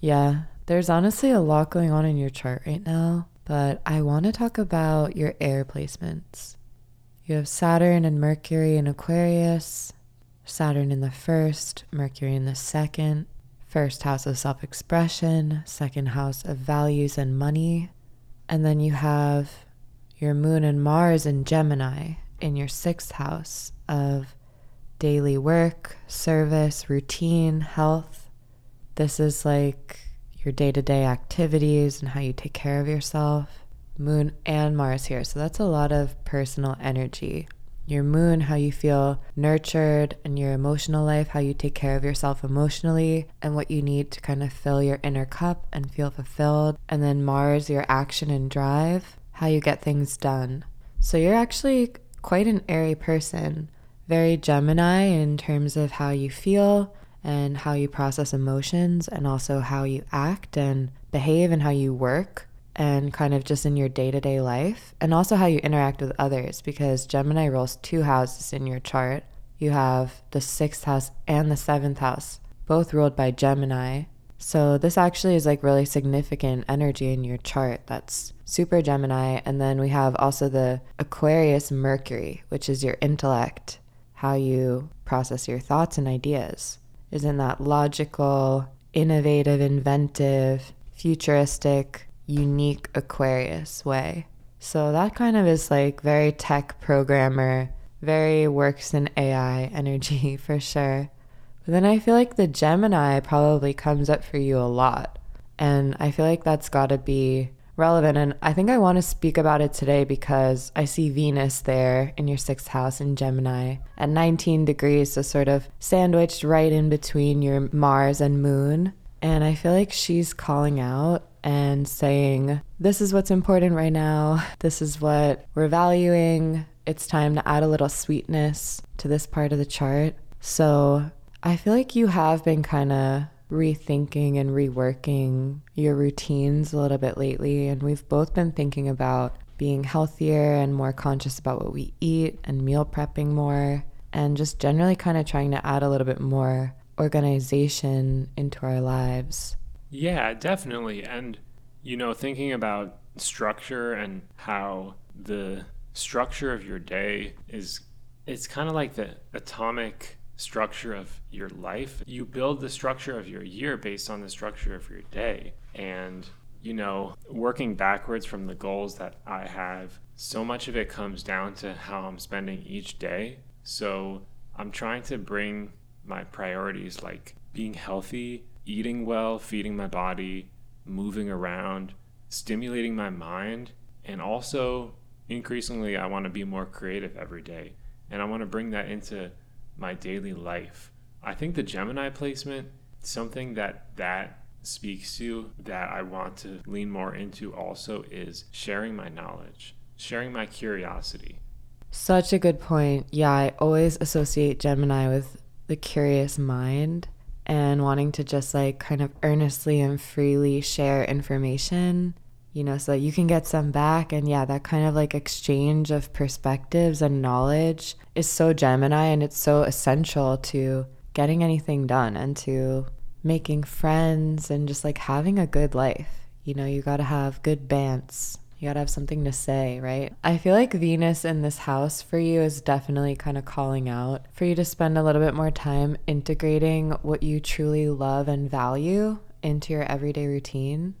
Yeah, there's honestly a lot going on in your chart right now, but I want to talk about your air placements. You have Saturn and Mercury in Aquarius, Saturn in the first, Mercury in the second, first house of self expression, second house of values and money, and then you have your moon and Mars in Gemini in your sixth house of daily work, service, routine, health. This is like your day to day activities and how you take care of yourself. Moon and Mars here. So that's a lot of personal energy. Your moon, how you feel nurtured, and your emotional life, how you take care of yourself emotionally, and what you need to kind of fill your inner cup and feel fulfilled. And then Mars, your action and drive, how you get things done. So you're actually quite an airy person, very Gemini in terms of how you feel and how you process emotions, and also how you act and behave and how you work and kind of just in your day to day life, and also how you interact with others because Gemini rules two houses in your chart. You have the sixth house and the seventh house, both ruled by Gemini. So, this actually is like really significant energy in your chart that's super Gemini. And then we have also the Aquarius Mercury, which is your intellect, how you process your thoughts and ideas. Isn't that logical, innovative, inventive, futuristic, unique Aquarius way? So, that kind of is like very tech programmer, very works in AI energy for sure. But then I feel like the Gemini probably comes up for you a lot. And I feel like that's got to be relevant. And I think I want to speak about it today because I see Venus there in your sixth house in Gemini at 19 degrees, so sort of sandwiched right in between your Mars and Moon. And I feel like she's calling out and saying, This is what's important right now. This is what we're valuing. It's time to add a little sweetness to this part of the chart. So I feel like you have been kind of rethinking and reworking your routines a little bit lately. And we've both been thinking about being healthier and more conscious about what we eat and meal prepping more, and just generally kind of trying to add a little bit more organization into our lives. Yeah, definitely. And, you know, thinking about structure and how the structure of your day is, it's kind of like the atomic structure of your life. You build the structure of your year based on the structure of your day. And, you know, working backwards from the goals that I have so much of it comes down to how I'm spending each day. So I'm trying to bring my priorities like being healthy, eating well, feeding my body, moving around, stimulating my mind, and also increasingly I want to be more creative every day. And I want to bring that into my daily life. I think the Gemini placement, something that that speaks to that I want to lean more into also is sharing my knowledge, sharing my curiosity. Such a good point. Yeah, I always associate Gemini with the curious mind and wanting to just like kind of earnestly and freely share information, you know, so that you can get some back. And yeah, that kind of like exchange of perspectives and knowledge is so Gemini and it's so essential to getting anything done and to making friends and just like having a good life. You know, you got to have good bants. You got to have something to say, right? I feel like Venus in this house for you is definitely kind of calling out for you to spend a little bit more time integrating what you truly love and value into your everyday routine.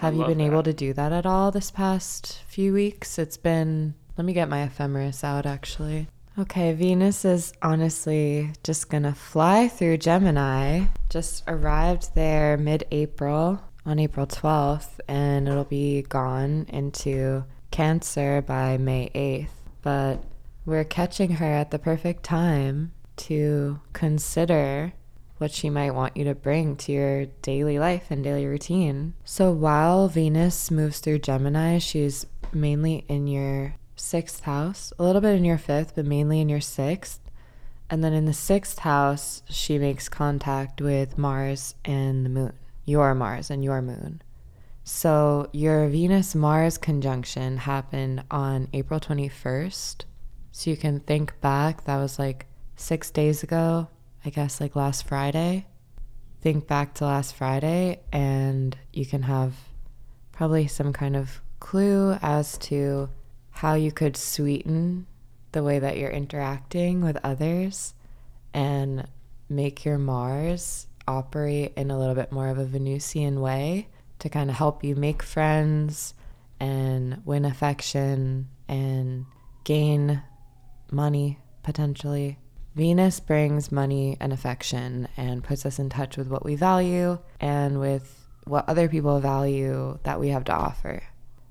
Have you been that. able to do that at all this past few weeks? It's been, let me get my ephemeris out actually. Okay, Venus is honestly just gonna fly through Gemini. Just arrived there mid April on April 12th, and it'll be gone into Cancer by May 8th. But we're catching her at the perfect time to consider what she might want you to bring to your daily life and daily routine. So while Venus moves through Gemini, she's mainly in your sixth house, a little bit in your fifth, but mainly in your sixth. And then in the sixth house, she makes contact with Mars and the moon, your Mars and your moon. So your Venus Mars conjunction happened on April 21st. So you can think back, that was like six days ago, I guess like last Friday. Think back to last Friday, and you can have probably some kind of clue as to how you could sweeten the way that you're interacting with others and make your Mars operate in a little bit more of a Venusian way to kind of help you make friends and win affection and gain money potentially. Venus brings money and affection and puts us in touch with what we value and with what other people value that we have to offer.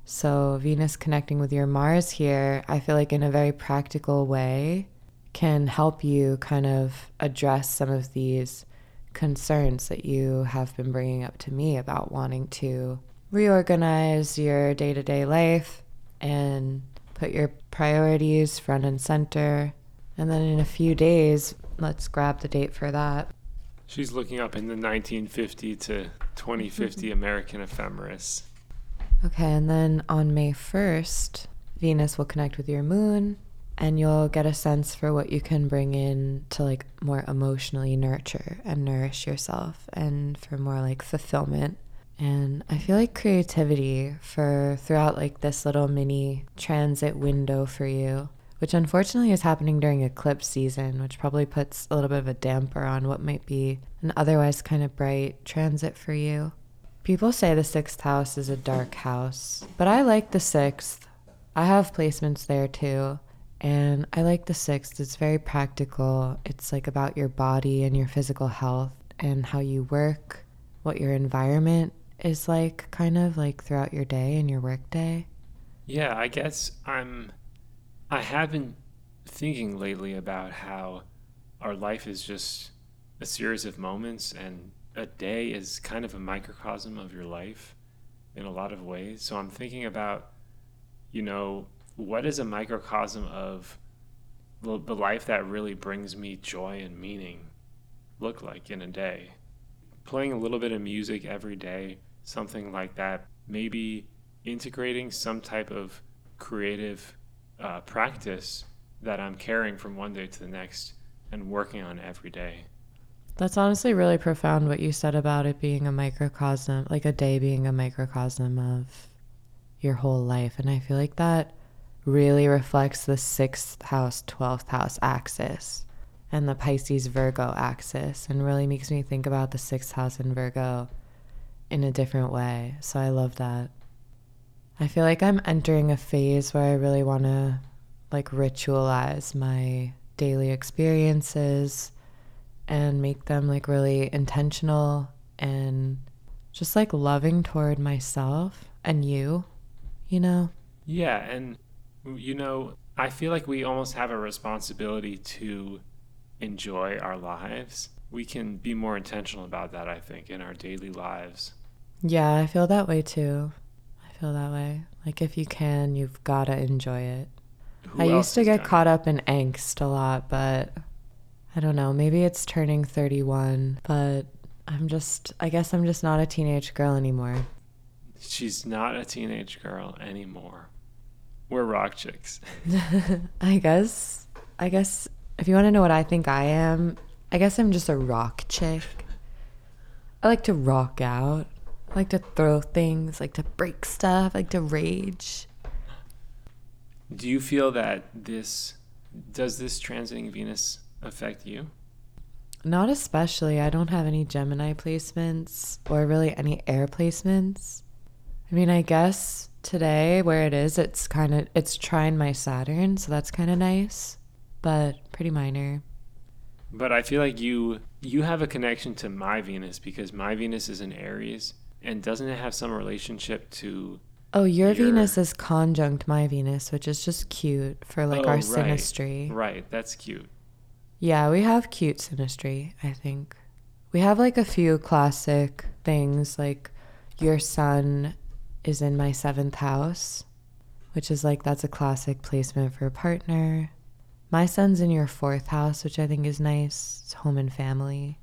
So, Venus connecting with your Mars here, I feel like in a very practical way, can help you kind of address some of these concerns that you have been bringing up to me about wanting to reorganize your day to day life and put your priorities front and center. And then in a few days, let's grab the date for that. She's looking up in the 1950 to 2050 mm-hmm. American ephemeris. Okay, and then on May 1st, Venus will connect with your moon and you'll get a sense for what you can bring in to like more emotionally nurture and nourish yourself and for more like fulfillment. And I feel like creativity for throughout like this little mini transit window for you, which unfortunately is happening during eclipse season, which probably puts a little bit of a damper on what might be an otherwise kind of bright transit for you. People say the sixth house is a dark house, but I like the sixth. I have placements there too. And I like the sixth. It's very practical. It's like about your body and your physical health and how you work, what your environment is like, kind of like throughout your day and your work day. Yeah, I guess I'm. I have been thinking lately about how our life is just a series of moments and a day is kind of a microcosm of your life in a lot of ways. So I'm thinking about, you know, what is a microcosm of the life that really brings me joy and meaning look like in a day? Playing a little bit of music every day, something like that. Maybe integrating some type of creative uh, practice that I'm carrying from one day to the next and working on every day. That's honestly really profound what you said about it being a microcosm, like a day being a microcosm of your whole life. And I feel like that really reflects the sixth house, 12th house axis and the Pisces Virgo axis and really makes me think about the sixth house in Virgo in a different way. So I love that. I feel like I'm entering a phase where I really want to like ritualize my daily experiences and make them like really intentional and just like loving toward myself and you, you know? Yeah, and you know, I feel like we almost have a responsibility to enjoy our lives. We can be more intentional about that, I think, in our daily lives. Yeah, I feel that way too. Feel that way. Like if you can, you've got to enjoy it. Who I used to get caught up in angst a lot, but I don't know. Maybe it's turning 31, but I'm just, I guess I'm just not a teenage girl anymore. She's not a teenage girl anymore. We're rock chicks. I guess, I guess if you want to know what I think I am, I guess I'm just a rock chick. I like to rock out. I like to throw things, like to break stuff, like to rage. Do you feel that this does this transiting Venus affect you? Not especially. I don't have any Gemini placements or really any air placements. I mean, I guess today where it is, it's kind of it's trining my Saturn, so that's kind of nice, but pretty minor. But I feel like you you have a connection to my Venus because my Venus is in Aries and doesn't it have some relationship to Oh, your Your- Venus is conjunct my Venus, which is just cute for like Oh, our right. synastry. Right, that's cute. Yeah, we have cute synastry, I think. We have like a few classic things like your sun is in my seventh house, which is like that's a classic placement for a partner. My sun's in your fourth house, which I think is nice. It's home and family.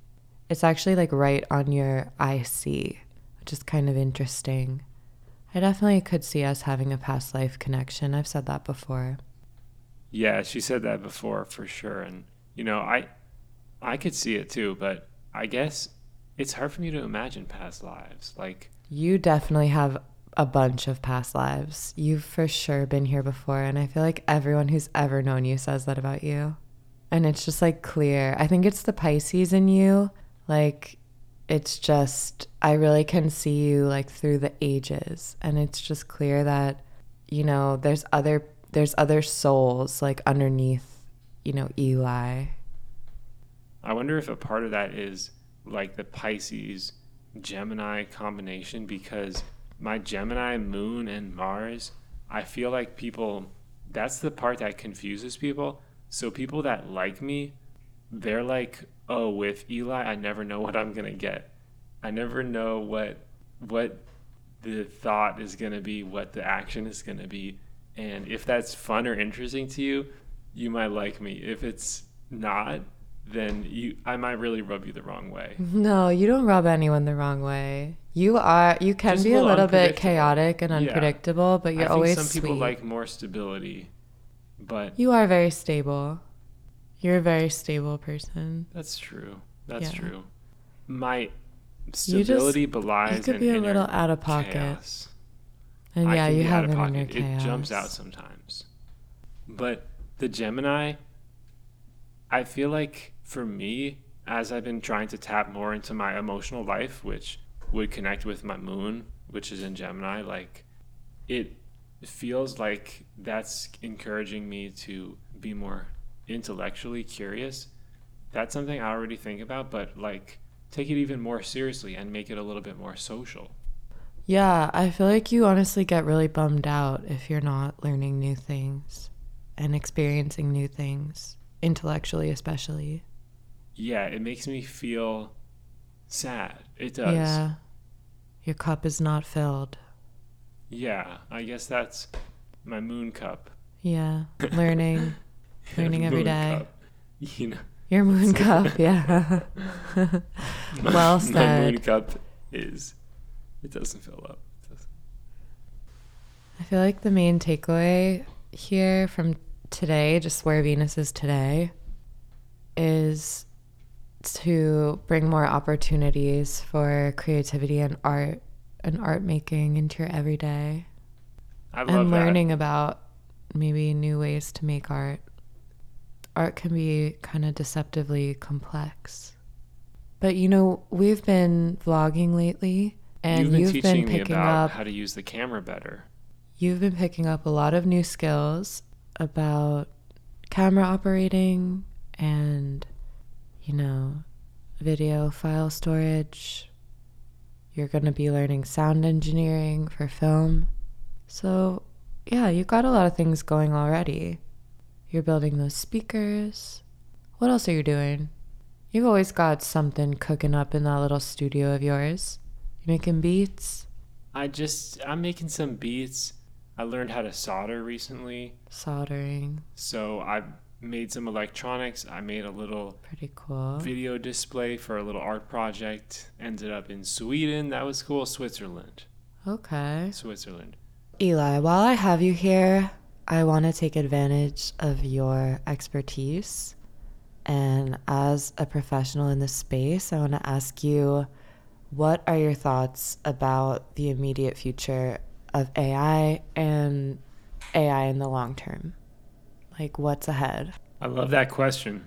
It's actually like right on your IC, which is kind of interesting. I definitely could see us having a past life connection. I've said that before. Yeah, she said that before for sure and you know, I I could see it too, but I guess it's hard for me to imagine past lives. Like You definitely have a bunch of past lives. You've for sure been here before, and I feel like everyone who's ever known you says that about you. And it's just like clear. I think it's the Pisces in you. Like, it's just, I really can see you like through the ages. And it's just clear that, you know, there's other, there's other souls like underneath, you know, Eli. I wonder if a part of that is like the Pisces Gemini combination because my Gemini moon and Mars, I feel like people that's the part that confuses people. So people that like me, they're like, "Oh, with Eli, I never know what I'm going to get. I never know what what the thought is going to be, what the action is going to be." And if that's fun or interesting to you, you might like me. If it's not, then you I might really rub you the wrong way. No, you don't rub anyone the wrong way. You are, you can Just be a little little bit chaotic and Yeah. unpredictable, but you're I think always some people sweet. like more stability, but You are very stable. You're a very stable person. that's true. That's Yeah. true. My You just- stability You could be a little out of pocket. chaos. And I yeah, you have an inner chaos. It jumps out sometimes. But the Gemini, I feel like for me, as I've been trying to tap more into my emotional life, which would connect with my moon, which is in Gemini, like it feels like that's encouraging me to be more intellectually curious. That's something I already think about, but like take it even more seriously and make it a little bit more social. Yeah, I feel like you honestly get really bummed out if you're not learning new things and experiencing new things, intellectually especially. Yeah, it makes me feel sad. It does. Yeah. Your cup is not filled. Yeah, I guess that's my moon cup. Yeah. Learning. Learning every day. cup. You know, Your moon cup, yeah. well said. my moon cup is it doesn't fill up. Doesn't- I feel like the main takeaway here from today, just where Venus is today, is to bring more opportunities for creativity and art and art making into your everyday I love and that. learning about maybe new ways to make art. Art can be kind of deceptively complex. But you know, we've been vlogging lately and you've been you've teaching been me picking about up how to use the camera better. you've been picking up a lot of new skills about camera operating and, you know, video file storage. You're going to be learning sound engineering for film. So, yeah, you've got a lot of things going already. You're building those speakers. What else are you doing? You've always got something cooking up in that little studio of yours. You making beats? I just I'm making some beats. I learned how to solder recently. Soldering. So I made some electronics. I made a little Pretty cool. video display for a little art project. Ended up in Sweden. That was cool. Switzerland. Okay. Switzerland. Eli, while I have you here, I want to take advantage of your expertise. And as a professional in this space, I want to ask you what are your thoughts about the immediate future of AI and AI in the long term? Like, what's ahead? I love that question.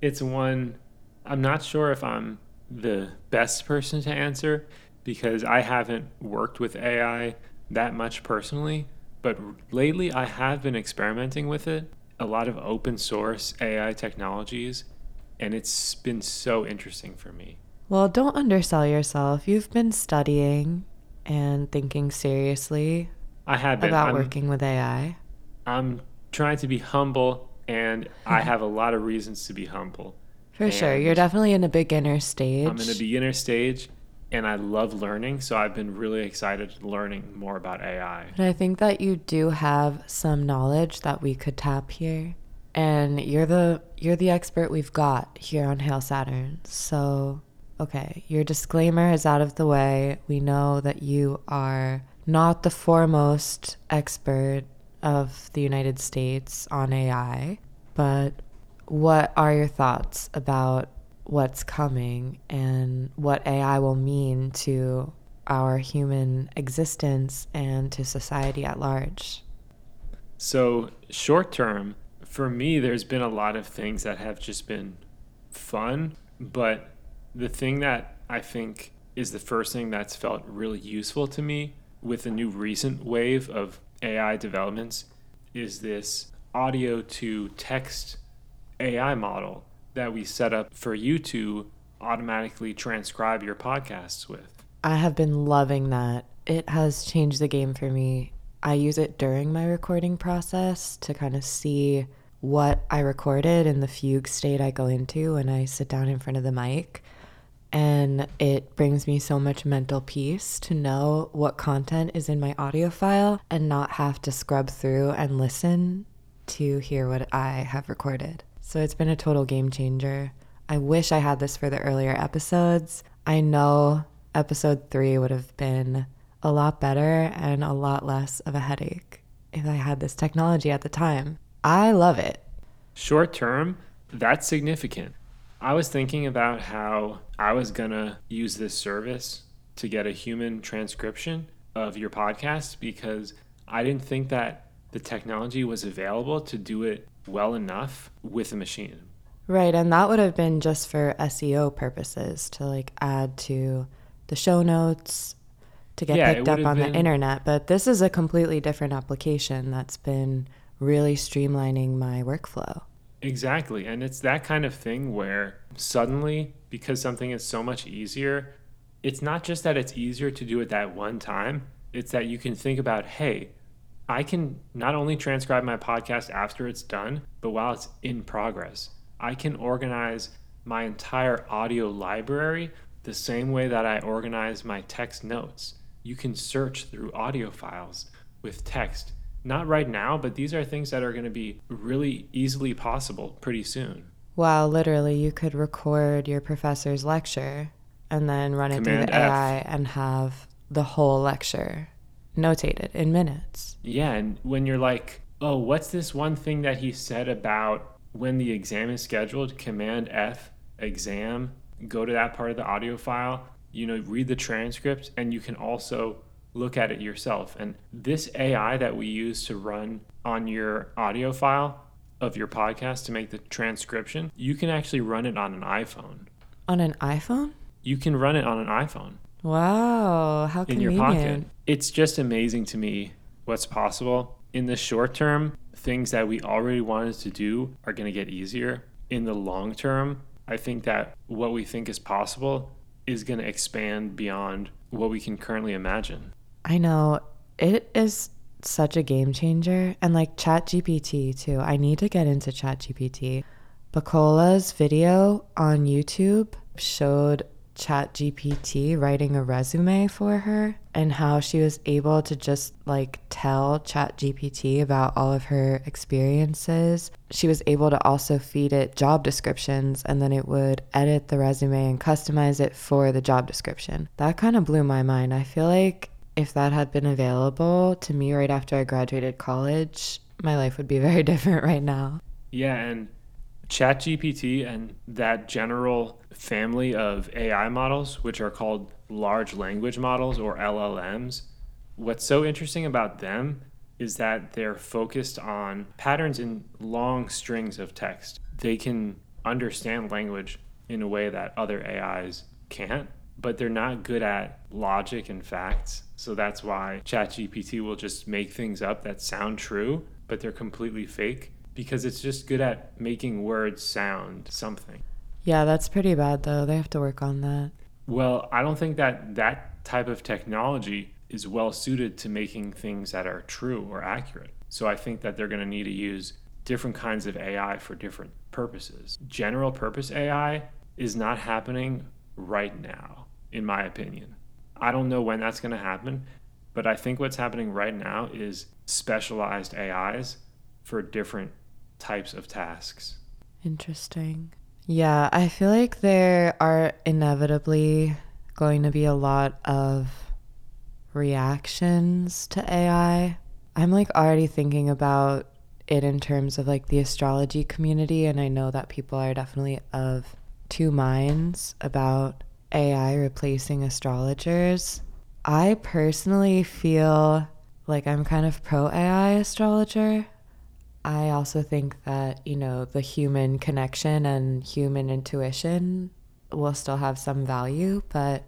It's one I'm not sure if I'm the best person to answer because I haven't worked with AI that much personally, but lately I have been experimenting with it. A lot of open source AI technologies, and it's been so interesting for me. Well, don't undersell yourself. You've been studying and thinking seriously I have been. about I'm, working with AI. I'm trying to be humble, and I have a lot of reasons to be humble. For sure. You're definitely in a beginner stage. I'm in a beginner stage, and I love learning, so I've been really excited learning more about AI. And I think that you do have some knowledge that we could tap here. And you're the you're the expert we've got here on Hail Saturn. So, okay, your disclaimer is out of the way. We know that you are not the foremost expert of the United States on AI, but what are your thoughts about what's coming and what AI will mean to our human existence and to society at large? So, short term, for me, there's been a lot of things that have just been fun, but the thing that I think is the first thing that's felt really useful to me with the new recent wave of AI developments is this audio to text AI model that we set up for you to automatically transcribe your podcasts with. I have been loving that. It has changed the game for me. I use it during my recording process to kind of see what I recorded in the fugue state I go into when I sit down in front of the mic. And it brings me so much mental peace to know what content is in my audio file and not have to scrub through and listen to hear what I have recorded. So it's been a total game changer. I wish I had this for the earlier episodes. I know episode three would have been a lot better and a lot less of a headache if I had this technology at the time. I love it. Short term, that's significant. I was thinking about how I was going to use this service to get a human transcription of your podcast because I didn't think that the technology was available to do it well enough with a machine. Right, and that would have been just for SEO purposes to like add to the show notes to get Yeah, picked up on been- the internet. But this is a completely different application that's been really streamlining my workflow. Exactly. And it's that kind of thing where suddenly, because something is so much easier, it's not just that it's easier to do it that one time, it's that you can think about, hey, I can not only transcribe my podcast after it's done, but while it's in progress. I can organize my entire audio library the same way that I organize my text notes. You can search through audio files with text. Not right now, but these are things that are going to be really easily possible pretty soon. Wow, literally, you could record your professor's lecture and then run it through the F. AI and have the whole lecture notated in minutes. Yeah, and when you're like, oh, what's this one thing that he said about when the exam is scheduled? Command F, exam, go to that part of the audio file, you know, read the transcript, and you can also look at it yourself. And this AI that we use to run on your audio file of your podcast to make the transcription, you can actually run it on an iPhone. On an iPhone? You can run it on an iPhone Wow, how in your convenient. pocket. It's just amazing to me what's possible. In the short term, things that we already wanted to do are going to get easier. In the long term, I think that what we think is possible is going to expand beyond what we can currently imagine. I know it is such a game changer and like ChatGPT too. I need to get into ChatGPT. Bacola's video on YouTube showed ChatGPT writing a resume for her and how she was able to just like tell ChatGPT about all of her experiences. She was able to also feed it job descriptions and then it would edit the resume and customize it for the job description. That kind of blew my mind. I feel like if that had been available to me right after I graduated college, my life would be very different right now. Yeah, and ChatGPT and that general family of AI models, which are called large language models or LLMs, what's so interesting about them is that they're focused on patterns in long strings of text. They can understand language in a way that other AIs can't, but they're not good at logic and facts. So that's why ChatGPT will just make things up that sound true, but they're completely fake because it's just good at making words sound something. Yeah, that's pretty bad though. They have to work on that. Well, I don't think that that type of technology is well suited to making things that are true or accurate. So I think that they're going to need to use different kinds of AI for different purposes. General purpose AI is not happening right now, in my opinion. I don't know when that's going to happen, but I think what's happening right now is specialized AIs for different types of tasks. Interesting. Yeah, I feel like there are inevitably going to be a lot of reactions to AI. I'm like already thinking about it in terms of like the astrology community, and I know that people are definitely of two minds about AI replacing astrologers. I personally feel like I'm kind of pro AI astrologer. I also think that, you know, the human connection and human intuition will still have some value, but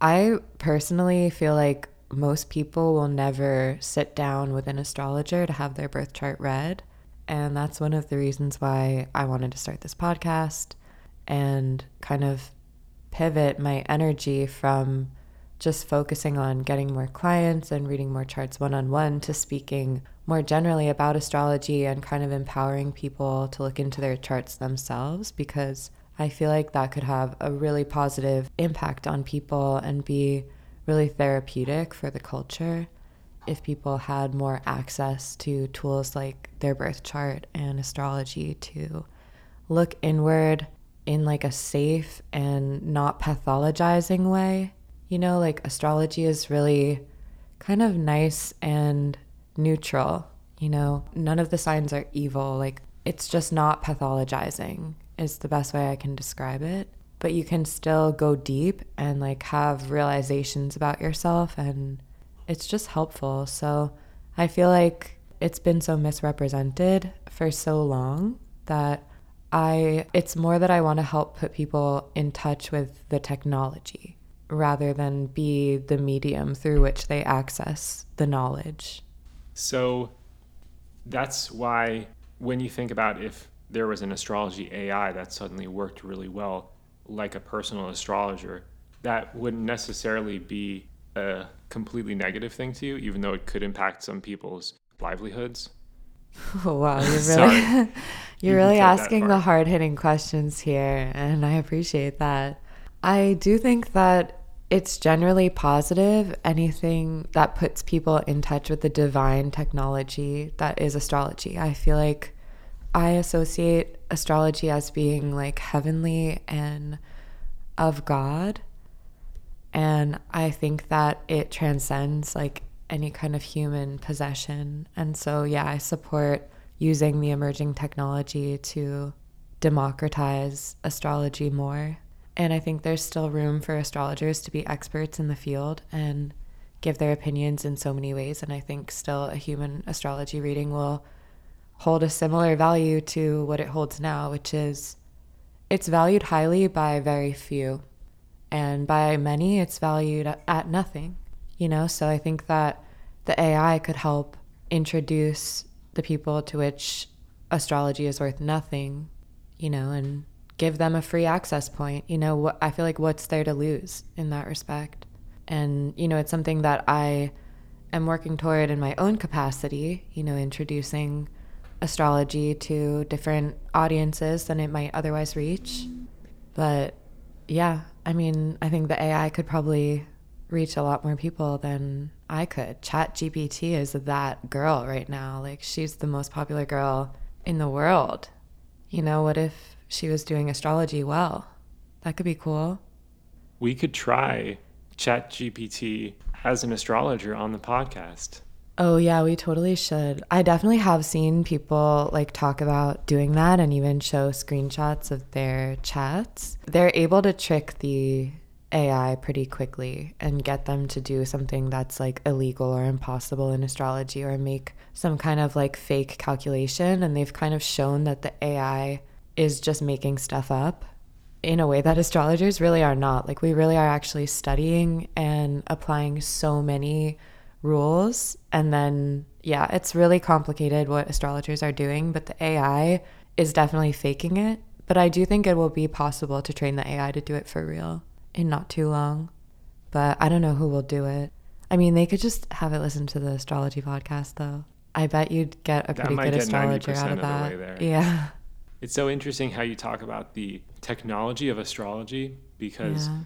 I personally feel like most people will never sit down with an astrologer to have their birth chart read. And that's one of the reasons why I wanted to start this podcast and kind of pivot my energy from just focusing on getting more clients and reading more charts one on one to speaking more generally about astrology and kind of empowering people to look into their charts themselves because I feel like that could have a really positive impact on people and be really therapeutic for the culture if people had more access to tools like their birth chart and astrology to look inward in like a safe and not pathologizing way. You know, like astrology is really kind of nice and neutral. You know, none of the signs are evil. Like, it's just not pathologizing, is the best way I can describe it. But you can still go deep and like have realizations about yourself, and it's just helpful. So I feel like it's been so misrepresented for so long that I it's more that I want to help put people in touch with the technology rather than be the medium through which they access the knowledge. So that's why when you think about if there was an astrology AI that suddenly worked really well, like a personal astrologer, that wouldn't necessarily be a completely negative thing to you, even though it could impact some people's livelihoods. Oh, wow, you're really you're really asking the hard hitting questions here, and I appreciate that. I do think that it's generally positive. Anything that puts people in touch with the divine technology that is astrology. I feel like I associate astrology as being like heavenly and of God. And I think that it transcends like any kind of human possession. And so, yeah, I support using the emerging technology to democratize astrology more. And I think there's still room for astrologers to be experts in the field and give their opinions in so many ways. And I think still a human astrology reading will hold a similar value to what it holds now, which is it's valued highly by very few. And by many, it's valued at nothing, you know? So I think that the AI could help introduce the people to which astrology is worth nothing, you know, and give them a free access point. You know, what I feel like what's there to lose in that respect. And, you know, it's something that I am working toward in my own capacity, you know, introducing astrology to different audiences than it might otherwise reach. But yeah, I mean, I think the AI could probably reach a lot more people than I could. Chat GPT is that girl right now. Like she's the most popular girl in the world. You know, what if she was doing astrology well? That could be cool. We could try Chat GPT as an astrologer on the podcast. Oh yeah, we totally should. I definitely have seen people like talk about doing that and even show screenshots of their chats. They're able to trick the AI pretty quickly and get them to do something that's like illegal or impossible in astrology or make some kind of like fake calculation and they've kind of shown that the AI is just making stuff up in a way that astrologers really are not. Like we really are actually studying and applying so many rules. And then, yeah, it's really complicated what astrologers are doing, but the AI is definitely faking it. But I do think it will be possible to train the AI to do it for real in not too long. But I don't know who will do it. I mean, they could just have it listen to the astrology podcast, though. I bet you'd get a pretty good astrologer out of, of that. Yeah. It's so interesting how you talk about the technology of astrology because yeah.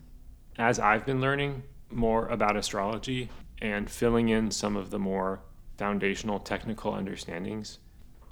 as I've been learning more about astrology, and filling in some of the more foundational technical understandings.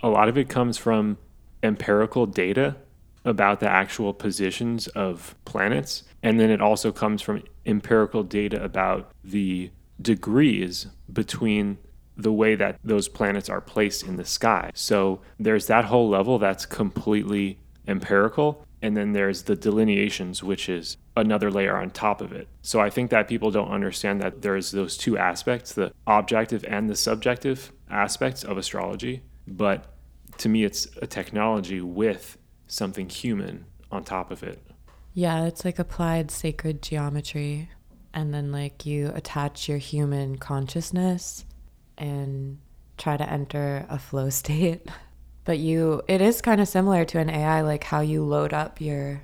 A lot of it comes from empirical data about the actual positions of planets. And then it also comes from empirical data about the degrees between the way that those planets are placed in the sky. So there's that whole level that's completely empirical. And then there's the delineations, which is another layer on top of it. So I think that people don't understand that there's those two aspects, the objective and the subjective aspects of astrology. But to me, it's a technology with something human on top of it. Yeah, it's like applied sacred geometry. And then, like, you attach your human consciousness and try to enter a flow state. But you, it is kind of similar to an AI, like how you load up your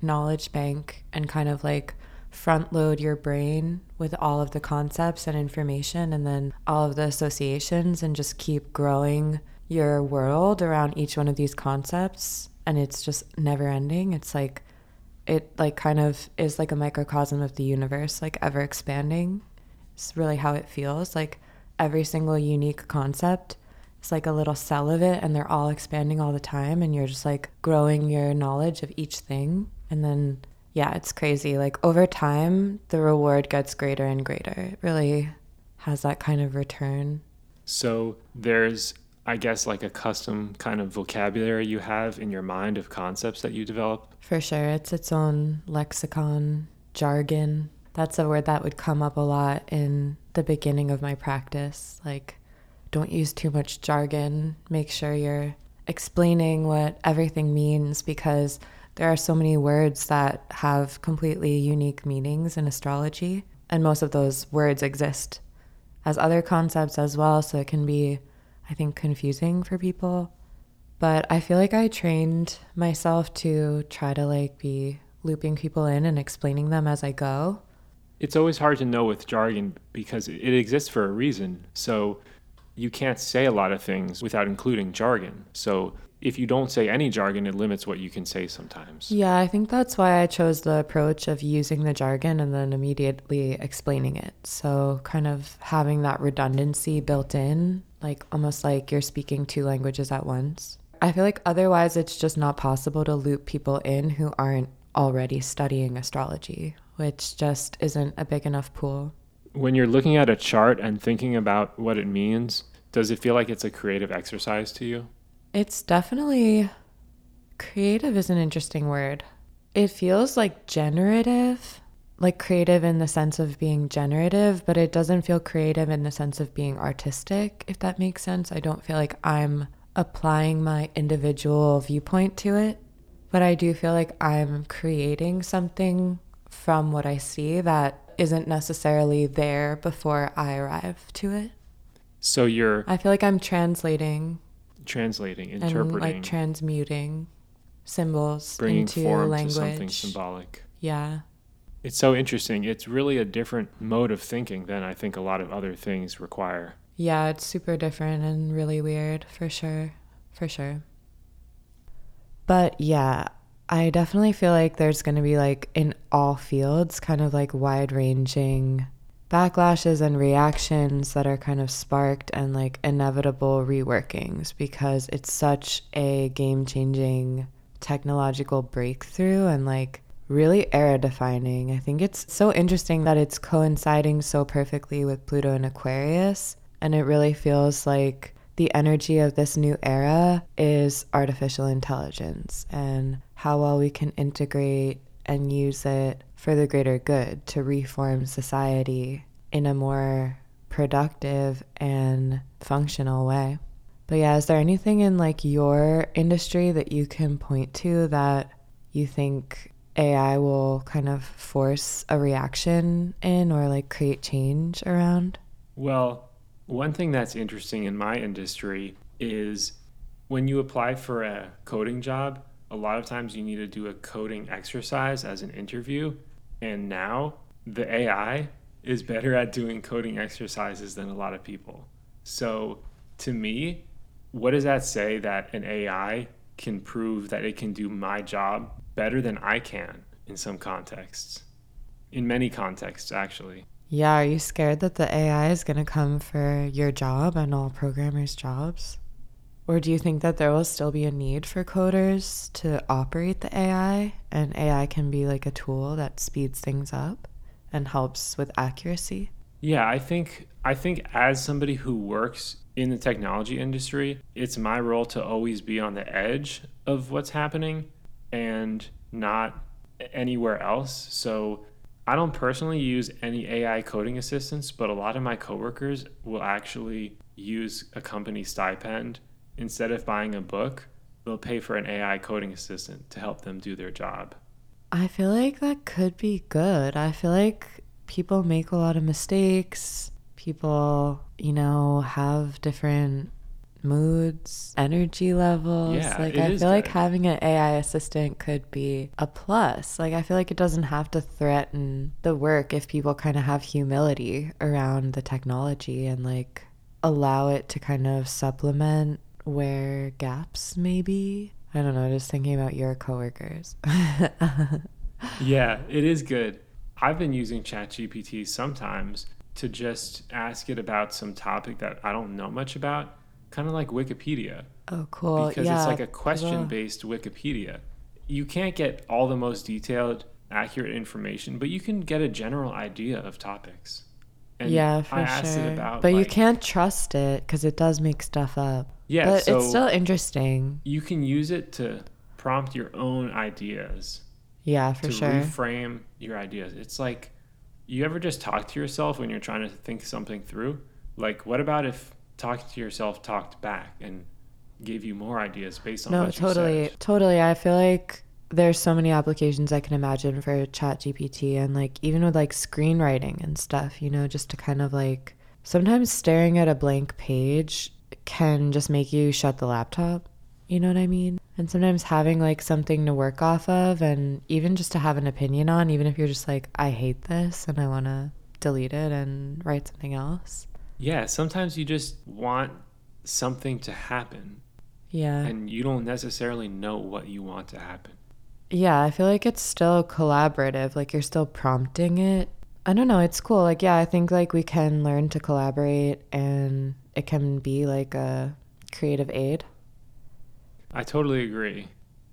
knowledge bank and kind of like front load your brain with all of the concepts and information and then all of the associations and just keep growing your world around each one of these concepts and it's just never ending. It's like it like kind of is like a microcosm of the universe like ever expanding. It's really how it feels. Like every single unique concept. It's like a little cell of it and they're all expanding all the time and you're just like growing your knowledge of each thing. And then yeah it's crazy. Like over time the reward gets greater and greater. It really has that kind of return. So there's i guess like a custom kind of vocabulary you have in your mind of concepts that you develop? For sure. It's its own lexicon jargon. That's a word that would come up a lot in the beginning of my practice like don't use too much jargon. Make sure you're explaining what everything means because there are so many words that have completely unique meanings in astrology. And most of those words exist as other concepts as well. So it can be, I think, confusing for people. But I feel like I trained myself to try to like be looping people in and explaining them as I go. It's always hard to know with jargon because it exists for a reason. So you can't say a lot of things without including jargon. So if you don't say any jargon, it limits what you can say sometimes. Yeah, I think that's why I chose the approach of using the jargon and then immediately explaining it. So, kind of having that redundancy built in, like almost like you're speaking two languages at once. I feel like otherwise it's just not possible to loop people in who aren't already studying astrology, which just isn't a big enough pool when you're looking at a chart and thinking about what it means, does it feel like it's a creative exercise to you? It's definitely creative is an interesting word. It feels like generative, like creative in the sense of being generative, but it doesn't feel creative in the sense of being artistic, if that makes sense. I don't feel like I'm applying my individual viewpoint to it, but I do feel like I'm creating something from what I see that isn't necessarily there before I arrive to it. So you're I feel like I'm translating translating, and interpreting, like transmuting symbols bringing into form language. to something symbolic. Yeah. It's so interesting. It's really a different mode of thinking than I think a lot of other things require. Yeah, it's super different and really weird for sure. For sure. But yeah, I definitely feel like there's going to be like in all fields kind of like wide ranging backlashes and reactions that are kind of sparked and like inevitable reworkings because it's such a game changing technological breakthrough and like really era defining. I think it's so interesting that it's coinciding so perfectly with Pluto and Aquarius. And it really feels like the energy of this new era is artificial intelligence and how well we can integrate and use it for the greater good to reform society in a more productive and functional way. But yeah, is there anything in like your industry that you can point to that you think AI will kind of force a reaction in or like create change around? Well, one thing that's interesting in my industry is when you apply for a coding job, a lot of times you need to do a coding exercise as an interview. And now the AI is better at doing coding exercises than a lot of people. So to me, what does that say that an AI can prove that it can do my job better than I can in some contexts? In many contexts, actually. Yeah, are you scared that the AI is going to come for your job and all programmers' jobs? Or do you think that there will still be a need for coders to operate the AI and AI can be like a tool that speeds things up and helps with accuracy? Yeah, I think I think as somebody who works in the technology industry, it's my role to always be on the edge of what's happening and not anywhere else. So I don't personally use any AI coding assistants, but a lot of my coworkers will actually use a company stipend instead of buying a book. They'll pay for an AI coding assistant to help them do their job. I feel like that could be good. I feel like people make a lot of mistakes. People, you know, have different moods, energy levels. Yeah, like I feel like having an AI assistant could be a plus. Like I feel like it doesn't have to threaten the work if people kind of have humility around the technology and like allow it to kind of supplement where gaps maybe. I don't know, just thinking about your coworkers. Yeah, it is good. I've been using ChatGPT sometimes to just ask it about some topic that I don't know much about, kind of like Wikipedia, oh, cool. because yeah, it's like a question based Wikipedia. You can't get all the most detailed, accurate information, but you can get a general idea of topics. And yeah, for I asked sure. it about but you can't trust it because it does make stuff up. Yeah, but so it's still interesting. you can use it to prompt your own ideas. Yeah, for to sure. reframe your ideas. It's like you ever just talk to yourself when you're trying to think something through? Like, what about if talking to yourself talked back and gave you more ideas based on no, what totally, you said? No, totally. Totally. I feel like there's so many applications I can imagine for Chat GPT and like even with like screenwriting and stuff, you know, just to kind of like sometimes staring at a blank page can just make you shut the laptop. You know what I mean? And sometimes having like something to work off of and even just to have an opinion on, even if you're just like, I hate this and I want to delete it and write something else. Yeah, sometimes you just want something to happen Yeah. and you don't necessarily know what you want to happen. Yeah, I feel like it's still collaborative. Like you're still prompting it. I don't know. It's cool. Like, yeah, I think like we can learn to collaborate and it can be like a creative aid. I totally agree.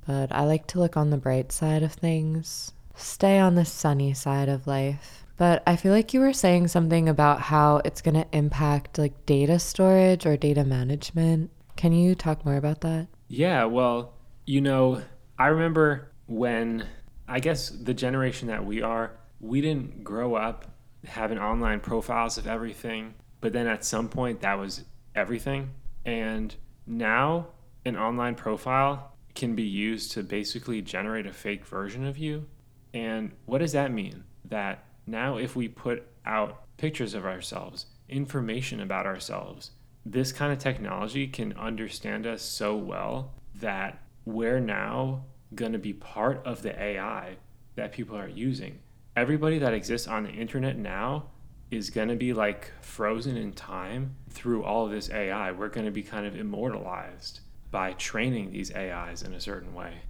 But I like to look on the bright side of things, stay on the sunny side of life. But I feel like you were saying something about how it's going to impact like data storage or data management. Can you talk more about that? Yeah, well, you know, I remember when I guess the generation that we are, we didn't grow up having online profiles of everything, but then at some point that was everything. And now an online profile can be used to basically generate a fake version of you. And what does that mean? That now if we put out pictures of ourselves, information about ourselves. This kind of technology can understand us so well that we're now going to be part of the AI that people are using. Everybody that exists on the internet now is going to be like frozen in time through all of this AI. We're going to be kind of immortalized by training these AIs in a certain way.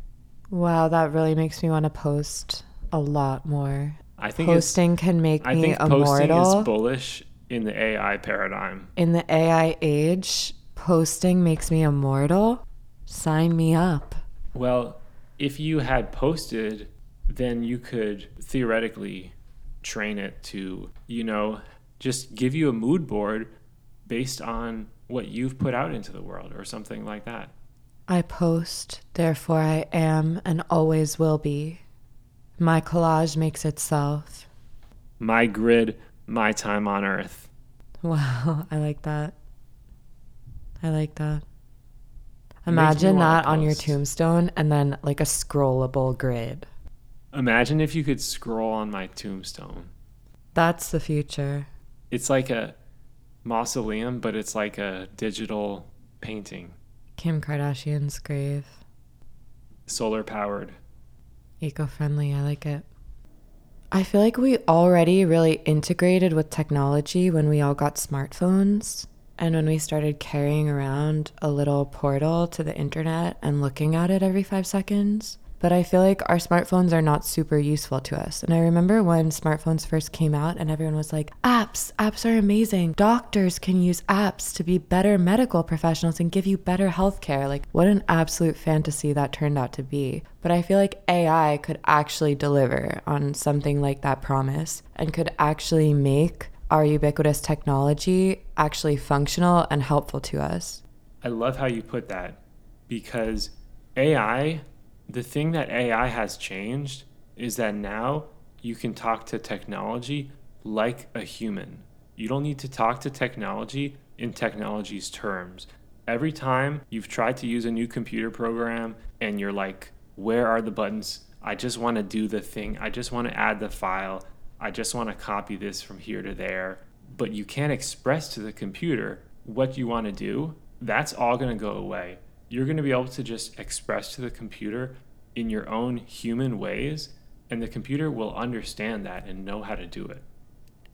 Wow, that really makes me want to post a lot more. I think posting can make I me think posting is bullish in the AI paradigm. In the AI age, posting makes me immortal. Sign me up. Well, if you had posted, then you could theoretically train it to, you know, just give you a mood board based on what you've put out into the world or something like that. I post, therefore I am and always will be. My collage makes itself. My grid, my time on earth. Wow, I like that. I like that. Imagine that on your tombstone and then like a scrollable grid. Imagine if you could scroll on my tombstone. That's the future. It's like a mausoleum, but it's like a digital painting, Kim Kardashian's grave. solar powered. Eco friendly. I like it. I feel like we already really integrated with technology when we all got smartphones and when we started carrying around a little portal to the internet and looking at it every five seconds. But I feel like our smartphones are not super useful to us. And I remember when smartphones first came out and everyone was like, apps, apps are amazing. Doctors can use apps to be better medical professionals and give you better healthcare. Like, what an absolute fantasy that turned out to be. But I feel like AI could actually deliver on something like that promise and could actually make our ubiquitous technology actually functional and helpful to us. I love how you put that because AI, the thing that AI has changed is that now you can talk to technology like a human. You don't need to talk to technology in technology's terms. Every time you've tried to use a new computer program and you're like, where are the buttons? I just want to do the thing. I just want to add the file. I just want to copy this from here to there. But you can't express to the computer what you want to do. That's all going to go away. You're going to be able to just express to the computer in your own human ways, and the computer will understand that and know how to do it.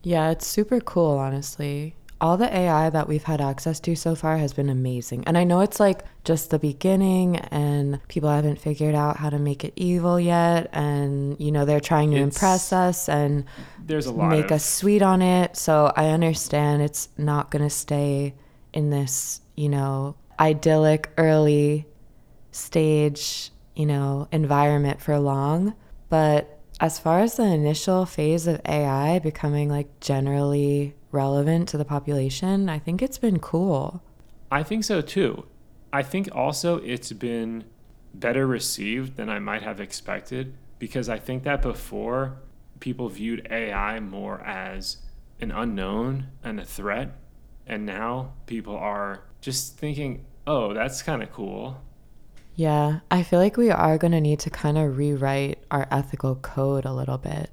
Yeah, it's super cool, honestly. All the AI that we've had access to so far has been amazing. And I know it's like just the beginning and people haven't figured out how to make it evil yet. And, you know, they're trying to It's- impress us and There's a lot make of us sweet on it. So I understand it's not going to stay in this, you know, idyllic early stage, you know, environment for long. But as far as the initial phase of AI becoming like generally relevant to the population, I think it's been cool. I think so too. I think also it's been better received than I might have expected because I think that before people viewed AI more as an unknown and a threat. And now people are just thinking, oh, that's kind of cool. Yeah, I feel like we are going to need to kind of rewrite our ethical code a little bit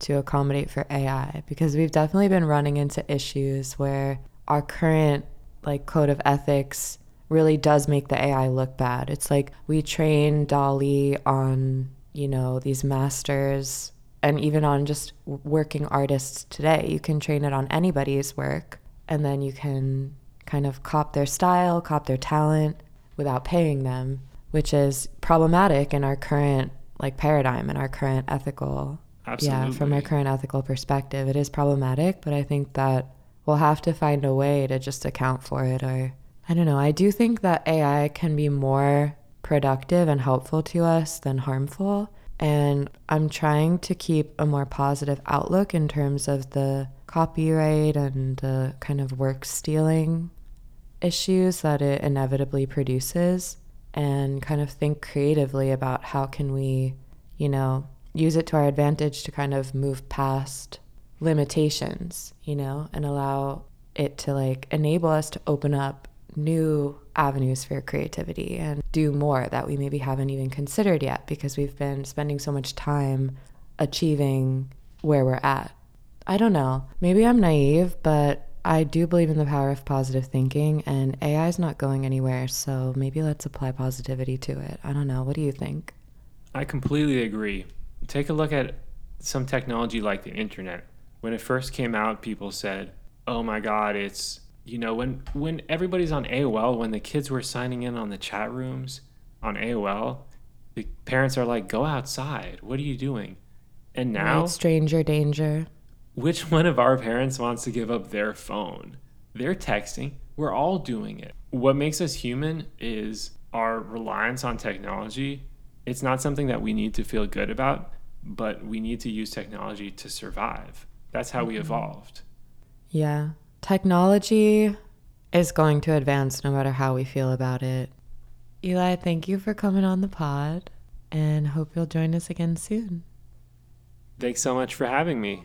to accommodate for AI because we've definitely been running into issues where our current like code of ethics really does make the AI look bad. It's like we train DALL-E on, you know, these masters and even on just working artists today. You can train it on anybody's work and then you can kind of cop their style, cop their talent without paying them, which is problematic in our current like paradigm and our current ethical Absolutely. yeah, from our current ethical perspective, it is problematic, but I think that we'll have to find a way to just account for it. Or, I don't know, I do think that AI can be more productive and helpful to us than harmful. And I'm trying to keep a more positive outlook in terms of the copyright and the kind of work stealing issues that it inevitably produces and kind of think creatively about how can we, you know, use it to our advantage to kind of move past limitations, you know, and allow it to like enable us to open up new avenues for creativity and do more that we maybe haven't even considered yet because we've been spending so much time achieving where we're at. I don't know. Maybe I'm naive, but I do believe in the power of positive thinking, and AI is not going anywhere, so maybe let's apply positivity to it. I don't know. What do you think? I completely agree. Take a look at some technology like the internet. When it first came out, people said, "Oh my god, it's you know, when when everybody's on AOL, when the kids were signing in on the chat rooms on AOL, the parents are like, "Go outside. What are you doing?" And now, right, stranger danger. Which one of our parents wants to give up their phone? They're texting. We're all doing it. What makes us human is our reliance on technology. It's not something that we need to feel good about, but we need to use technology to survive. That's how mm-hmm. we evolved. Yeah. Technology is going to advance no matter how we feel about it. Eli, thank you for coming on the pod and hope you'll join us again soon. Thanks so much for having me.